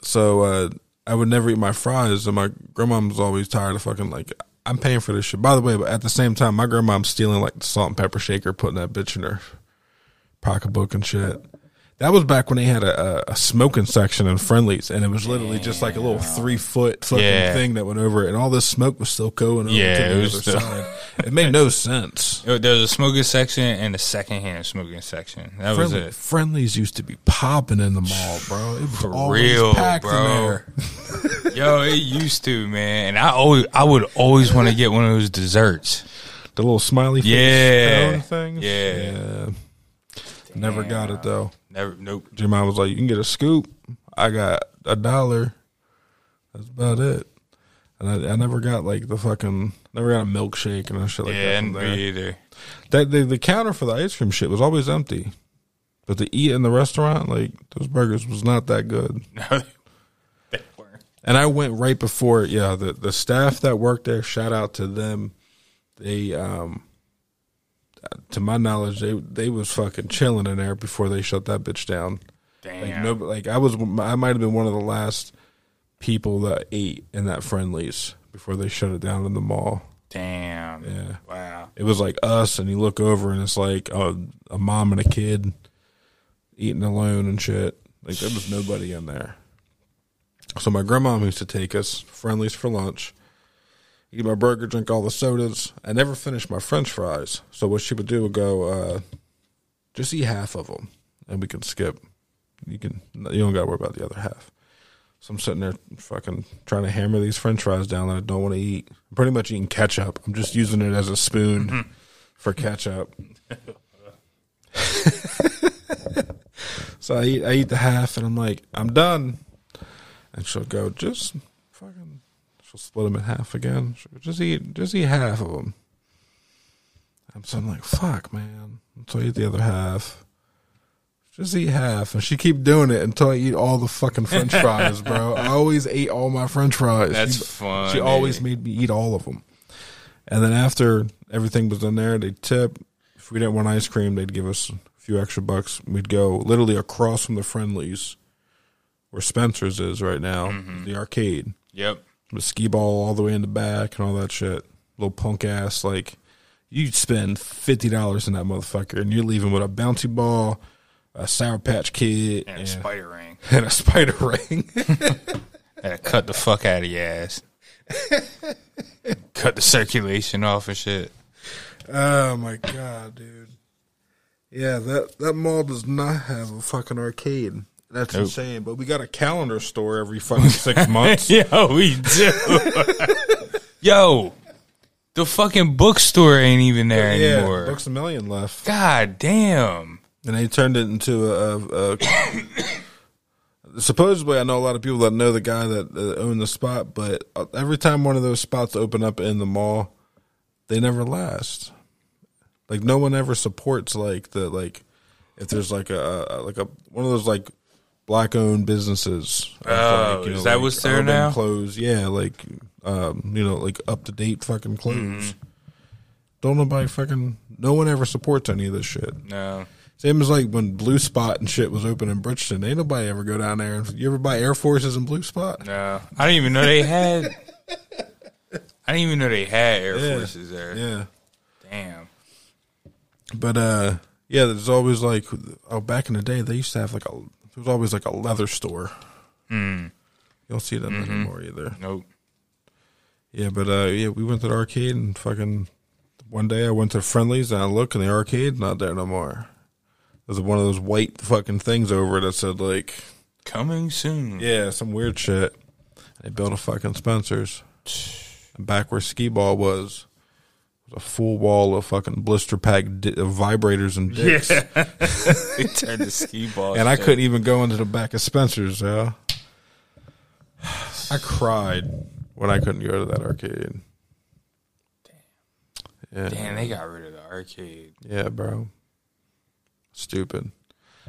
so uh, I would never eat my fries, and my grandma was always tired of fucking like I'm paying for this shit. By the way, but at the same time, my grandma's stealing like the salt and pepper shaker, putting that bitch in her pocketbook and shit. That was back when they had a, a, smoking section in Friendly's, and it was literally just like a little three foot fucking Yeah. thing that went over it, and all this smoke was still going over Yeah, to it the was other still- side. It made no sense. There was a smoking section and a secondhand smoking section. That was it. Friendly's used to be popping in the mall, bro. It was For real, packed in bro. there. Yo, it used to, man. And I always, I would always want to get one of those desserts. The little smiley face Yeah. things. Yeah. Yeah. Never got it though. Never, nope. Mom was like, "You can get a scoop. I got a dollar. That's about it." And I, I never got like the fucking never got a milkshake and shit like yeah, that. there. me either. That the, the counter for the ice cream shit was always empty, but to eat in the restaurant, like those burgers, was not that good. No, they weren't. And I went right before. It, yeah, the the staff that worked there. Shout out to them. They, um, to my knowledge, they they was fucking chilling in there before they shut that bitch down. Like Damn. no, like I was, I might have been one of the last people that ate in that Friendly's before they shut it down in the mall. Damn. Yeah. Wow. It was like us, and you look over, and it's like a, a mom and a kid eating alone and shit. Like there was nobody in there. So my grandma used to take us Friendly's for lunch, eat my burger, drink all the sodas. I never finished my French fries. So what she would do would go, uh, just eat half of them, and we can skip. You can you don't got to worry about the other half. So I'm sitting there fucking trying to hammer these French fries down that I don't want to eat. I'm pretty much eating ketchup. I'm just using it as a spoon for ketchup. so I eat I eat the half and I'm like, I'm done. And she'll go, just she'll split them in half again. Just eat just eat half of them. And so I'm like, fuck, man. So I eat the other half. Just eat half, and she keep doing it until I eat all the fucking French fries, bro. I always ate all my French fries. That's she, funny. She always made me eat all of them. And then after everything was in there, they'd tip. If we didn't want ice cream, they'd give us a few extra bucks. We'd go literally across from the Friendly's, where Spencer's is right now, mm-hmm. the arcade. Yep. The skee ball all the way in the back and all that shit. Little punk ass like you spend fifty dollars in that motherfucker and you're leaving with a bouncy ball, a sour patch kid, And a spider ring. and a spider ring. To cut the fuck out of your ass. cut the circulation off and shit. oh my god, dude. Yeah, that that mall does not have a fucking arcade. That's Nope. insane. But we got a calendar store every fucking six months. Yo, we do. Yo, the fucking bookstore ain't even there yeah, anymore. Books a Million left, God damn. and they turned it into a. a, a supposedly, I know a lot of people that know the guy that uh, owned the spot, but uh, every time one of those spots open up in the mall, they never last. Like no one ever supports like the like if there's like a, a like a one of those like black owned businesses. Oh, like, is that what's there now? Clothes, yeah, like um, you know, like up to date fucking clothes. Mm-hmm. Don't nobody fucking no one ever supports any of this shit. No. Same as like when Blue Spot and shit was open in Bridgeton. Ain't nobody ever go down there. and You ever buy Air Forces in Blue Spot? No. I didn't even know they had. I didn't even know they had Air Yeah. Forces there. Yeah. Damn. But uh yeah, there's always like oh back in the day they used to have like a there was always like a leather store. Hmm. You don't see that anymore either. Nope. Yeah, but uh yeah, we went to the arcade and fucking one day I went to Friendlies and I look in the arcade, not there no more. There's one of those white fucking things over it that said like Coming soon. Yeah, some weird shit. They built a fucking Spencer's. And back where skee ball was a full wall of fucking blister pack di- of vibrators and dicks. they turned the skee ball. And I couldn't even go into the back of Spencer's, yo. I cried when I couldn't go to that arcade. Yeah. Damn, they got rid of the arcade. Yeah, bro. Stupid.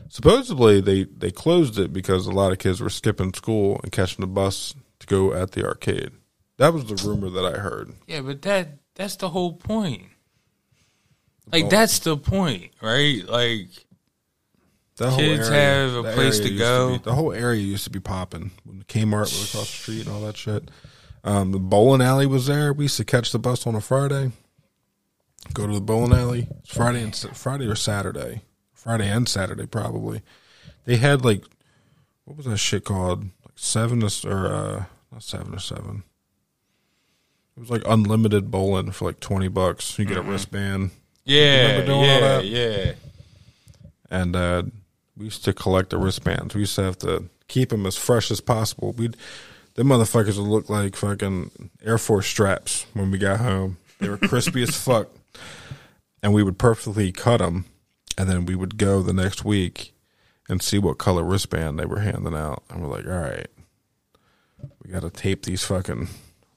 Supposedly they they closed it because a lot of kids were skipping school and catching the bus to go at the arcade. That was the rumor that I heard. Yeah, but that that's the whole point. Like that's the point, right? Like That Kids have a place to go. be- the whole area used to be popping when the Kmart was across the street and all that shit. Um, the bowling alley was there. We used to catch the bus on a Friday, go to the bowling alley. It's Friday and Friday or Saturday, Friday and Saturday probably. They had like what was that shit called? Like seven to or uh, not seven to seven. It was like unlimited bowling for like twenty bucks. You get a wristband. yeah, remember doing all yeah, that? yeah. and uh, we used to collect the wristbands. We used to have to keep them as fresh as possible. We'd them motherfuckers would look like fucking Air Force straps when we got home. They were crispy as fuck, and we would perfectly cut them, and then we would go the next week and see what color wristband they were handing out, and we're like, all right, we got to tape these fucking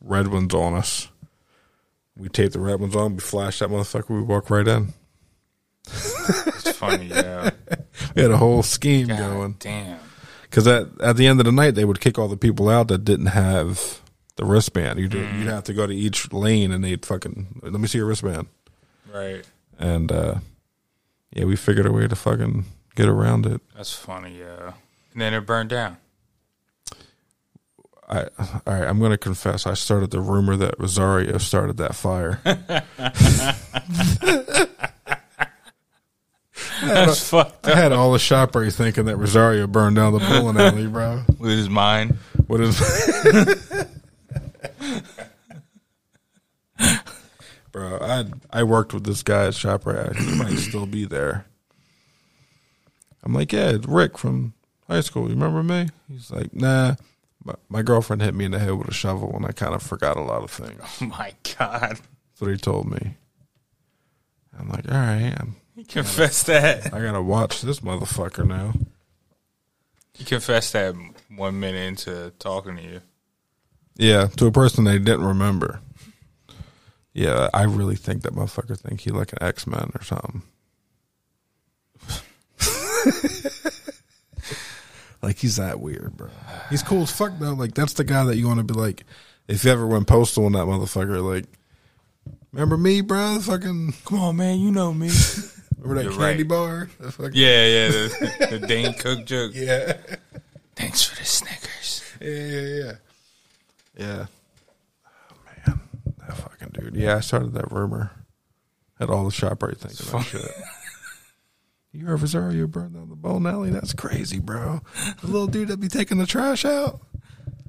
red ones on us. We tape the red ones on. We flash that motherfucker. We walk right in. It's funny, yeah. We had a whole scheme God going. damn. Because at, at the end of the night, they would kick all the people out that didn't have the wristband. You'd, you'd have to go to each lane and they'd fucking, let me see your wristband. Right. And, uh, yeah, we figured a way to fucking get around it. That's funny, yeah. And then it burned down. I, all right, I'm going to confess, I started the rumor that Rosario started that fire. That's fucked I had all the Shoprite thinking that Rosario burned down the bowling alley, bro. with his mind. What is, bro? I I worked with this guy at Shoprite. He might still be there. I'm like, yeah, it's Rick from high school. You remember me? He's like, nah. My, my girlfriend hit me in the head with a shovel, and I kind of forgot a lot of things. Oh my God. That's what he told me. I'm like, all right, I'm, He confessed that. I gotta watch this motherfucker now. He confessed that one minute into talking to you. Yeah, to a person they didn't remember. Yeah, I really think that motherfucker think he like an X Men or something. like he's that weird, bro. He's cool as fuck though. Like that's the guy that you want to be like. If you ever went postal on that motherfucker, like, remember me, bro? Fucking Come on, man. You know me. remember that You're candy right. bar? That fucking- yeah, yeah. The, the Dane Cook joke. yeah, Thanks for the Snickers. yeah, yeah, yeah. Yeah. Oh, man, that fucking dude. Yeah, I started that rumor. Had all the Shoprite thinking that shit. You heard Rosario burned down the bowling alley? That's crazy, bro. The little dude that be taking the trash out.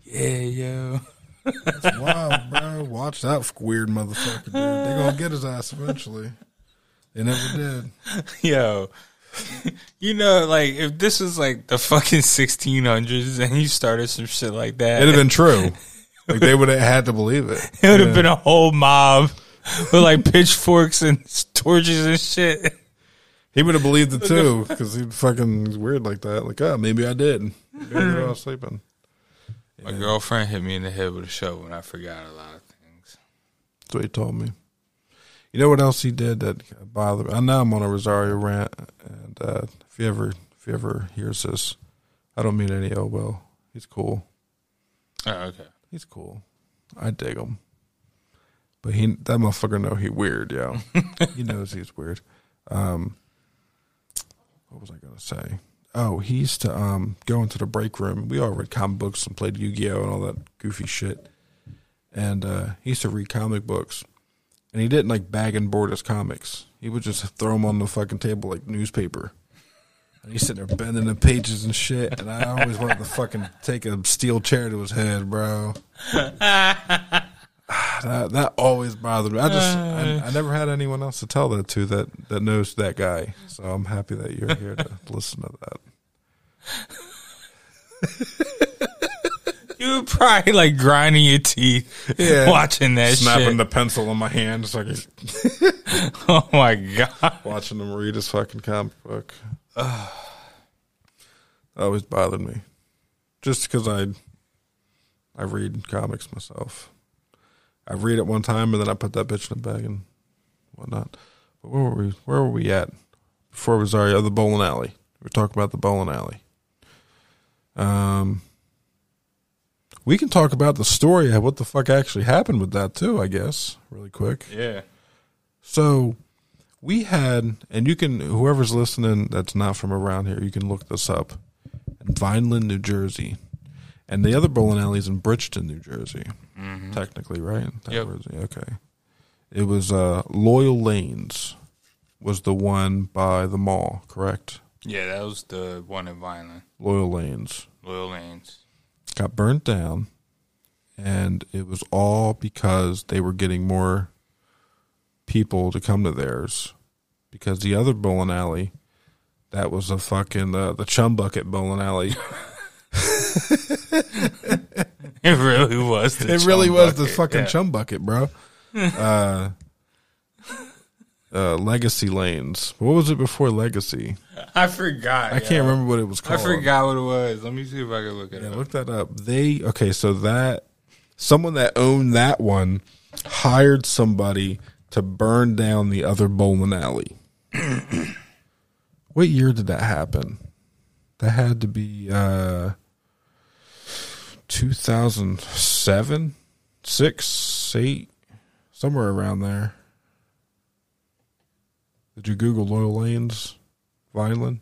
Yeah, yo. That's wild, bro. Watch that weird motherfucker, dude. They gonna get his ass eventually. They never did. Yo, you know, like if this was like the fucking 1600s and you started some shit like that, It'd have been true. Like they would have had to believe it. it would have Yeah. been a whole mob with like pitchforks and torches and shit. He would have believed it too because he fucking he's weird like that. Like, oh, maybe I did. Maybe I did while was sleeping. My girlfriend hit me in the head with a shovel and I forgot a lot of things. That's what he told me. You know what else he did that bothered me? I know I'm on a Rosario rant, and uh, if you ever if you ever hears this, I don't mean any ill will. He's cool. Oh, okay. He's cool. I dig him. But he that motherfucker know he weird, yo. he knows he's weird. Um what was I gonna say? Oh, he used to um go into the break room. We all read comic books and played Yu-Gi-Oh and all that goofy shit. And uh he used to read comic books. And he didn't like bag and board his comics. He would just throw them on the fucking table like newspaper. And he's sitting there bending the pages and shit. And I always wanted to fucking take a steel chair to his head, bro. that that always bothered me. I just I, uh. I never had anyone else to tell that to that that knows that guy. So I'm happy that you're here to listen to that. You were probably like grinding your teeth Yeah. watching that Snapping shit. the pencil in my hand, like oh my god. watching him read his fucking comic book. that always bothered me, just because I I read comics myself. I read it one time and then I put that bitch in the bag and whatnot. But where were we? Where were we at before Rosario? The bowling alley. We were talking about the bowling alley. Um, we can talk about the story of what the fuck actually happened with that too. I guess really quick. Yeah. So we had, and you can, whoever's listening that's not from around here, you can look this up. In Vineland, New Jersey. And the other bowling alley's in Bridgeton, New Jersey. Technically, right? That Yep. was- okay. It was uh, Loyal Lanes was the one by the mall, correct? Yeah, that was the one in Vineland. Loyal Lanes. Loyal Lanes. got burnt down and it was all because they were getting more people to come to theirs because the other bowling alley that was a fucking uh, the chum bucket bowling alley It really was. The it really chum was the fucking Yeah. chum bucket bro uh uh legacy lanes what was it before legacy I forgot. i yo. can't remember what it was called. I forgot what it was. Let me see if I can look it Yeah, up. look that up. They okay, so that someone that owned that one hired somebody to burn down the other bowling alley. what year did that happen? That had to be uh 2007, 6, 8, somewhere around there. Did you Google Loyal Lanes, Vineland?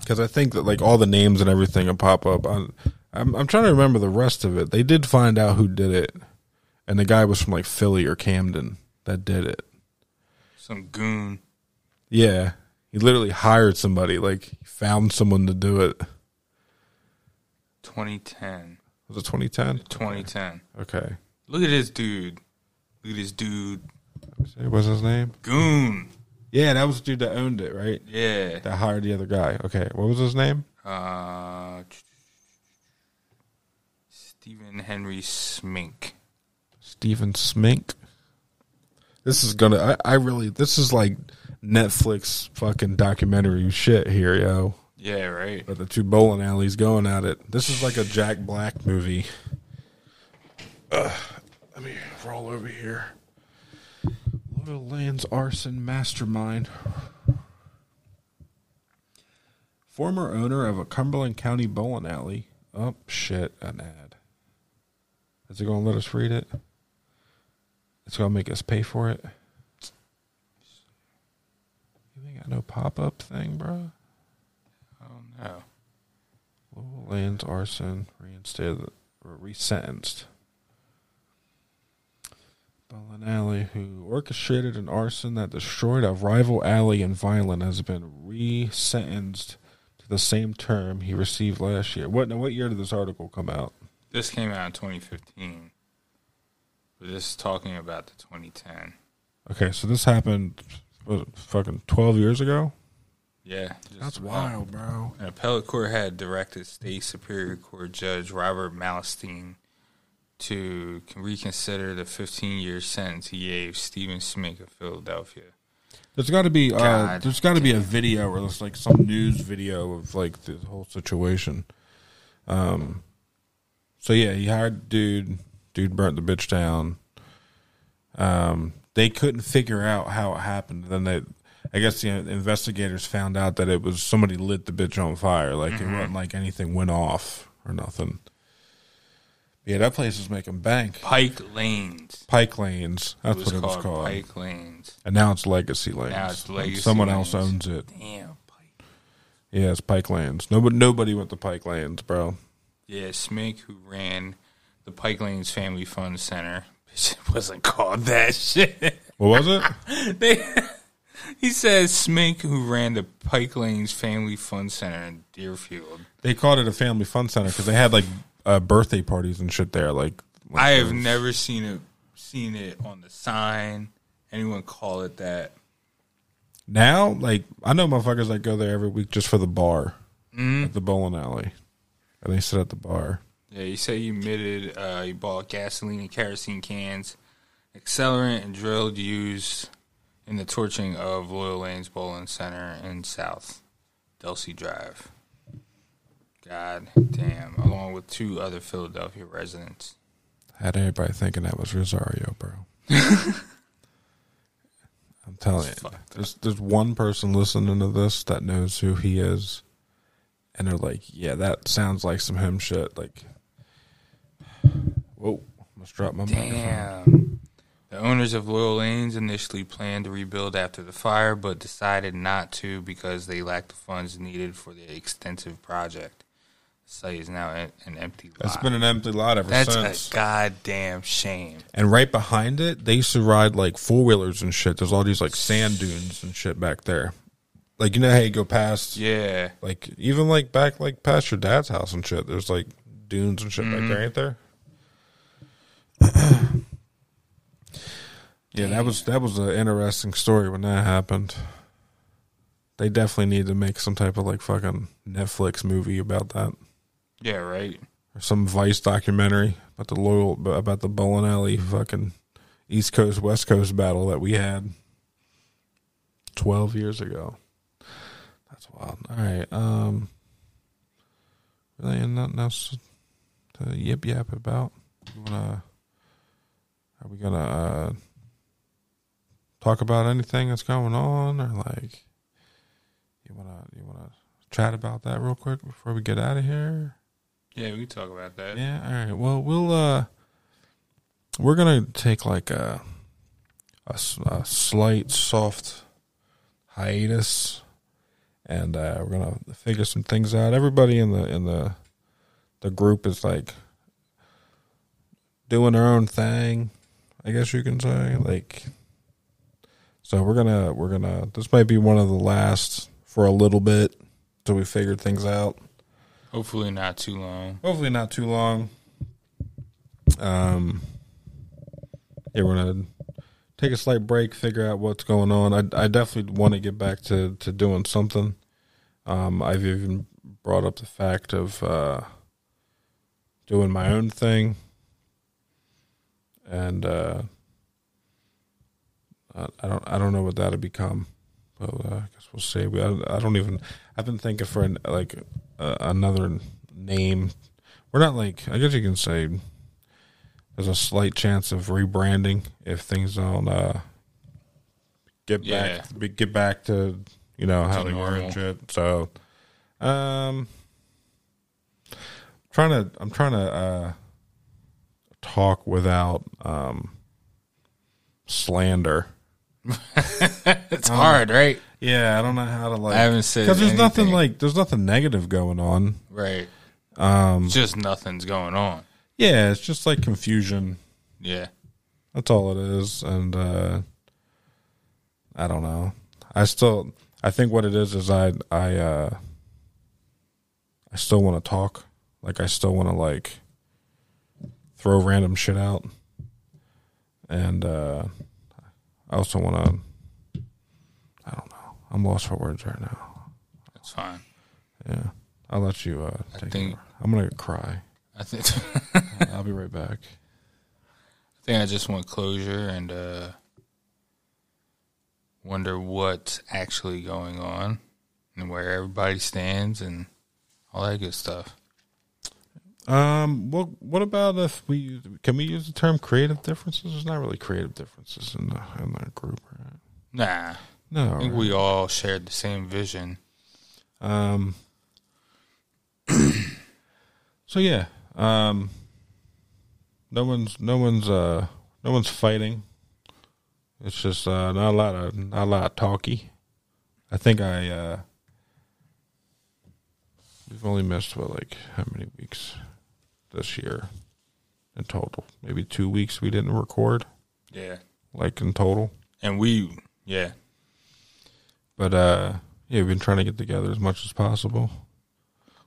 because I think that like all the names and everything will pop up. I, I'm I'm trying to remember the rest of it. They did find out who did it, and the guy was from like Philly or Camden that did it. Some goon. Yeah, he literally hired somebody. Like he found someone to do it. 2010. Was it 2010? 2010. Okay. Look at this dude. Look at this dude. What's his name? Goon. Yeah, that was the dude that owned it, right? Yeah. That hired the other guy. Okay, what was his name? Uh, Stephen Henry Smink. Stephen Smink. This is gonna. I, I really. This is like Netflix fucking documentary shit here, yo. Yeah, right. But the two bowling alleys going at it. This is like a Jack Black movie. Ugh, let me roll over here. Loyal Lanes Arson Mastermind. Former owner of a Cumberland County bowling alley. Oh shit, an ad. Is it gonna let us read it? It's gonna make us pay for it. You ain't got no pop up thing, bro. Oh. Loyal Lanes arson reinstated or resentenced. Bowling Alley, who orchestrated an arson that destroyed a rival alley in Vineland, has been resentenced to the same term he received last year. What? Now, what year did this article come out? This came out in 2015. But this is talking about the 2010. Okay, so this happened fucking twelve years ago. Yeah, That's wild, bro. An appellate court had directed State Superior Court Judge Robert Malestein to reconsider the 15 year sentence he gave Stephen Smith of Philadelphia. There's got to be uh, there's got to be a video or there's like some news video of like the whole situation. Um, so yeah, he hired dude. Dude burnt the bitch down. Um, they couldn't figure out how it happened. Then they, I guess the investigators found out that it was somebody lit the bitch on fire. Like it mm-hmm. wasn't like anything went off or nothing. Yeah, that place is making bank. Pike Lanes. Pike Lanes. That's it what it was called. Pike Lanes. And now it's Legacy Lanes. Now it's Legacy Someone Lanes. else owns it. Damn, Pike. Yeah, it's Pike Lanes. Nobody, nobody went to Pike Lanes, bro. Yeah, Smink, who ran the Pike Lanes Family Fun Center, it wasn't called that shit. What was it? they, he says Smink, who ran the Pike Lanes Family Fun Center in Deerfield. they called it a family fun center because they had like uh, birthday parties and shit there. Like, like I have those- never seen it seen it on the sign. Anyone call it that? now. Like, I know motherfuckers that go there every week just for the bar Mm-hmm. at the bowling alley, and they sit at the bar. Yeah, you say you admitted uh, he bought gasoline and kerosene cans, accelerant and drilled used in the torching of Loyal Lanes Bowling Center in South Delsea Drive. God damn, along with two other Philadelphia residents. Had everybody thinking that was Rosario, bro. I'm telling you, there's there's one person listening to this that knows who he is, and they're like, "Yeah, that sounds like some him shit." Like, whoa, must drop my microphone. The owners of Loyal Lanes initially planned to rebuild after the fire, but decided not to because they lacked the funds needed for the extensive project. The site is now an empty lot. It's been an empty lot ever That's since. That's a goddamn shame. and right behind it, they used to ride like four wheelers and shit. There's all these like sand dunes and shit back there. Like you know how you go past, Yeah. like even like back like past your dad's house and shit. There's like dunes and shit back there, mm-hmm. ain't there? yeah, that was that was an interesting story when that happened. They definitely need to make some type of like fucking Netflix movie about that, Yeah, right. or some Vice documentary about the loyal about the bowling alley fucking East Coast West Coast battle that we had twelve years ago. That's wild. All right, um, really nothing else to yip yap about. You wanna? Are we gonna uh, talk about anything that's going on, or like you wanna you wanna chat about that real quick before we get out of here? Yeah, we can talk about that. Yeah. All right. Well, we'll uh, we're gonna take like a a slight soft hiatus, and uh, we're gonna figure some things out. Everybody in the in the the group is like doing their own thing. I guess you can say like. So we're gonna we're gonna this might be one of the last for a little bit till we figured things out. Hopefully not too long. Hopefully not too long. Um, yeah, we're gonna take a slight break, figure out what's going on. I I definitely want to get back to to doing something. Um, I've even brought up the fact of uh, doing my own thing, and uh, I, I don't I don't know what that'll become. But uh, I guess we'll see. We, I, I don't even. I've been thinking for an, like uh, another name. We're not like I guess you can say there's a slight chance of rebranding if things don't uh, get Yeah. back get back to you know how they were and shit. So, um, trying to I'm trying to uh, talk without um, slander. It's hard, right? Yeah, I don't know how to like. I haven't said because there's nothing like there's nothing negative going on. Right. Um, Just nothing's going on. yeah, it's just like confusion. Yeah. That's all it is, and uh, I don't know. I still, I think what it is is I, I, uh, I still want to talk. Like I still want to like throw random shit out, and uh, I also want to. I don't know. I'm lost for words right now. That's fine. Yeah, I'll let you. Uh, I think over. I'm gonna cry. I think I'll be right back. I think I just want closure and uh, wonder what's actually going on and where everybody stands and all that good stuff. Um, what what about if we can we use the term creative differences? There's not really creative differences in the in that group, right? Nah, No, I think right? we all shared the same vision. Um. so yeah, um. No one's no one's uh no one's fighting. It's just uh not a lot of not a lot of talky. I think I uh we've only missed what like how many weeks this year in total? Maybe two weeks we didn't record, Yeah, like in total. and we yeah But uh yeah, we've been trying to get together as much as possible.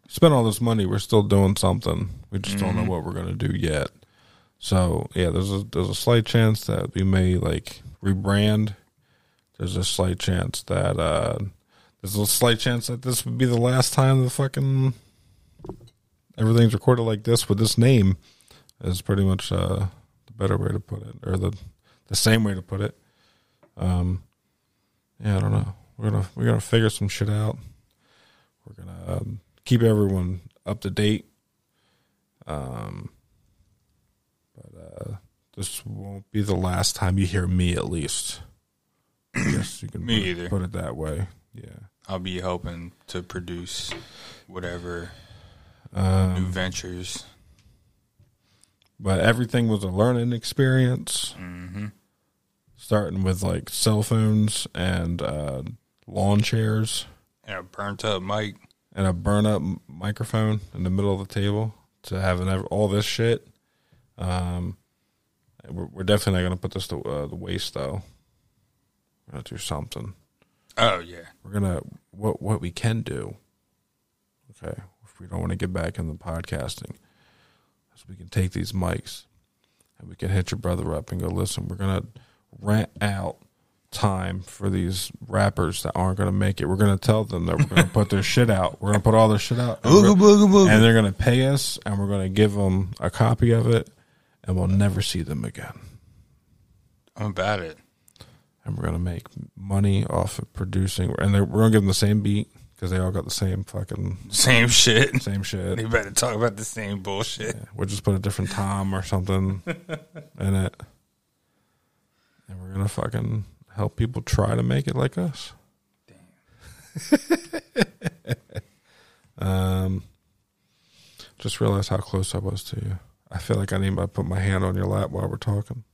We spent all this money, we're still doing something. We just don't know what we're gonna do yet. So yeah, there's a there's a slight chance that we may like rebrand. There's a slight chance that uh there's a slight chance that this would be the last time the fucking everything's recorded like this with this name is pretty much uh the better way to put it. Or the the same way to put it. Um yeah, I don't know. We're gonna we're gonna figure some shit out. We're gonna um, keep everyone up to date. Um, but uh, this won't be the last time you hear me, at least. Yes, you can Me put, either. put it that way. Yeah. I'll be helping to produce whatever new Um, ventures. but everything was a learning experience. hmm Starting with like cell phones and uh, lawn chairs. And a burnt up mic. and a burn up microphone in the middle of the table to having all this shit. Um, we're, we're definitely not going to put this to uh, the waste though. We're going to do something. Oh yeah, We're gonna what what we can do. Okay, if we don't want to get back into podcasting, is we can take these mics and we can hit your brother up and go. Listen, we're gonna rent out time for these rappers that aren't gonna make it. We're gonna tell them that we're gonna put their shit out. We're gonna put all their shit out, and, we're- and they're gonna pay us, and we're gonna give them a copy of it, and we'll never see them again I'm about it. and we're gonna make money off of producing. And we're gonna give them the same beat because they all got the same fucking Same shit. same shit. They better talk about the same bullshit. Yeah, we'll just put a different Tom or something in it, and we're gonna fucking help people try to make it like us. Damn. um, just realized how close I was to you. I feel like I need to put my hand on your lap while we're talking.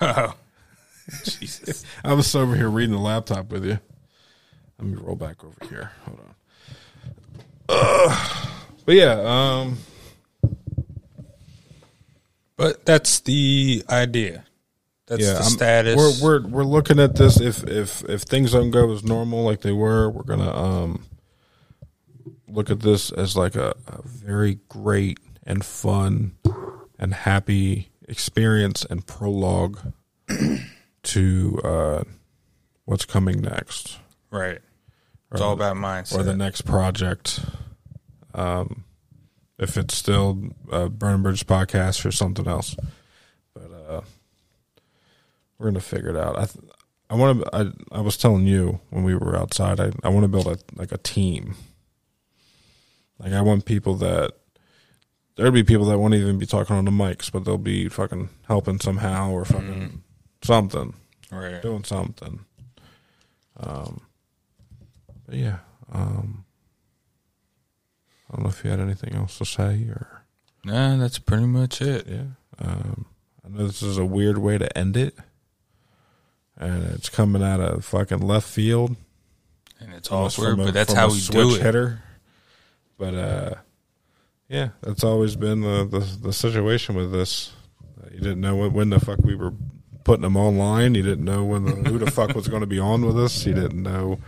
Oh, Jesus. I was over here reading the laptop with you. Let me roll back over here. Hold on. Ugh. but yeah, um, But that's the idea. That's yeah, the I'm- status. We're we're we're looking at this. If if if things don't go as normal like they were, we're gonna um look at this as like a, a very great and fun and happy experience and prologue to uh what's coming next. right. It's all about mindset. or the next project. Um, if it's still uh, Burn Bridge podcast or something else, but uh, we're gonna figure it out. I th- I want to. I I was telling you when we were outside. I I want to build a like a team. Like I want people that there'll be people that won't even be talking on the mics, but they'll be fucking helping somehow or fucking something right. doing something. Um, but yeah, um, I don't know if you had anything else to say or Nah, that's pretty much it. yeah. Um, I know this is a weird way to end it, and it's coming out of fucking left field. And it's almost awkward, a- but that's how we switch do it. Hitter, but uh, yeah, that's always been the, the the situation with this. You didn't know when, when the fuck we were putting them online. You didn't know when the, who the fuck was going to be on with us. You didn't know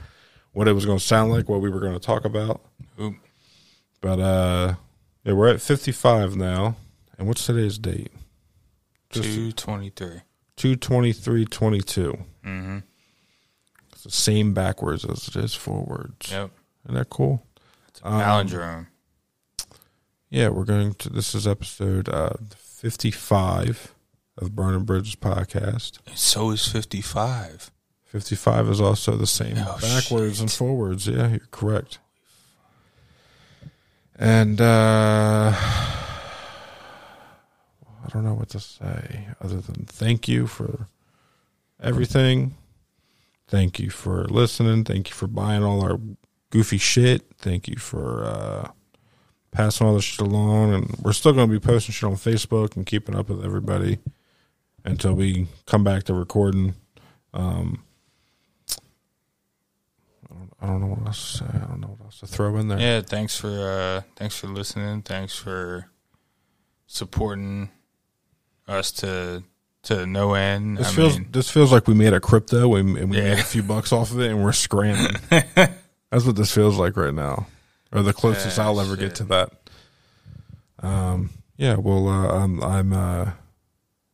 what it was going to sound like, what we were going to talk about. Oop. But uh, yeah, we're at fifty five now. And what's today's date? Just Two twenty three. two twenty three twenty two. Mm-hmm. It's the same backwards as it is forwards. Yep. Isn't that cool? Um, Palindrome. Yeah, we're going to. This is episode uh, fifty-five of Burning Bridges podcast. And so is 55. Fifty-five is also the same Oh, backwards and forwards. Yeah, you're correct. And uh, I don't know what to say other than thank you for everything. Thank you for listening. Thank you for buying all our goofy shit. Thank you for uh, passing all this shit along. And we're still going to be posting shit on Facebook and keeping up with everybody until we come back to recording. Um, I don't, know what else to say. I don't know what else to throw in there. Yeah, thanks for uh thanks for listening. Thanks for supporting us to to no end. This I feels mean, this feels like we made a crypto and, and we Yeah. made a few bucks off of it and we're scrambling. That's what this feels like right now, or the closest Yeah, I'll ever get to that. Um, yeah. Well, uh, I'm I'm uh,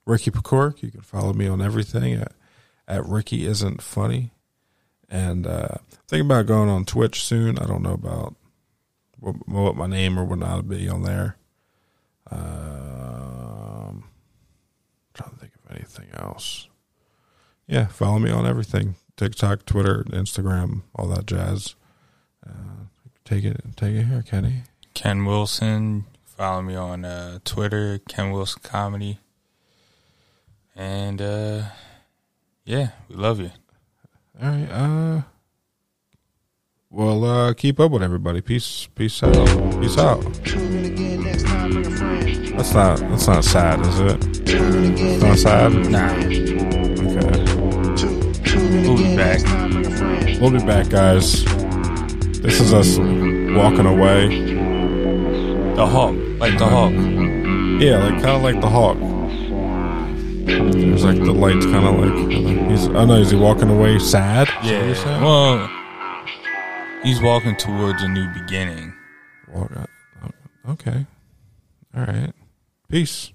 Ricky Pecork. You can follow me on everything at, at Ricky isn't funny, and uh, thinking about going on Twitch soon. I don't know about what, what my name or what not be on there. Um, trying to think of anything else. Yeah, follow me on everything: TikTok, Twitter, Instagram, all that jazz. Uh, take it, take it here, Kenny. Ken Wilson. Follow me on uh, Twitter, Ken Wilson Comedy. And uh yeah, we love you. All right. Uh, well, uh, keep up with everybody. Peace, peace out, peace out. That's not that's not sad, is it? It's not sad. Nah, Okay. we'll be back. We'll be back, guys. This is us walking away. The Hawk, like the Hawk. Yeah, like kind of like the hawk. There's like the lights, kind of like he's. I know. Is he walking away sad? Is that what you're Yeah. saying? Well, he's walking towards a new beginning. Walk- uh, Okay. All right. Peace.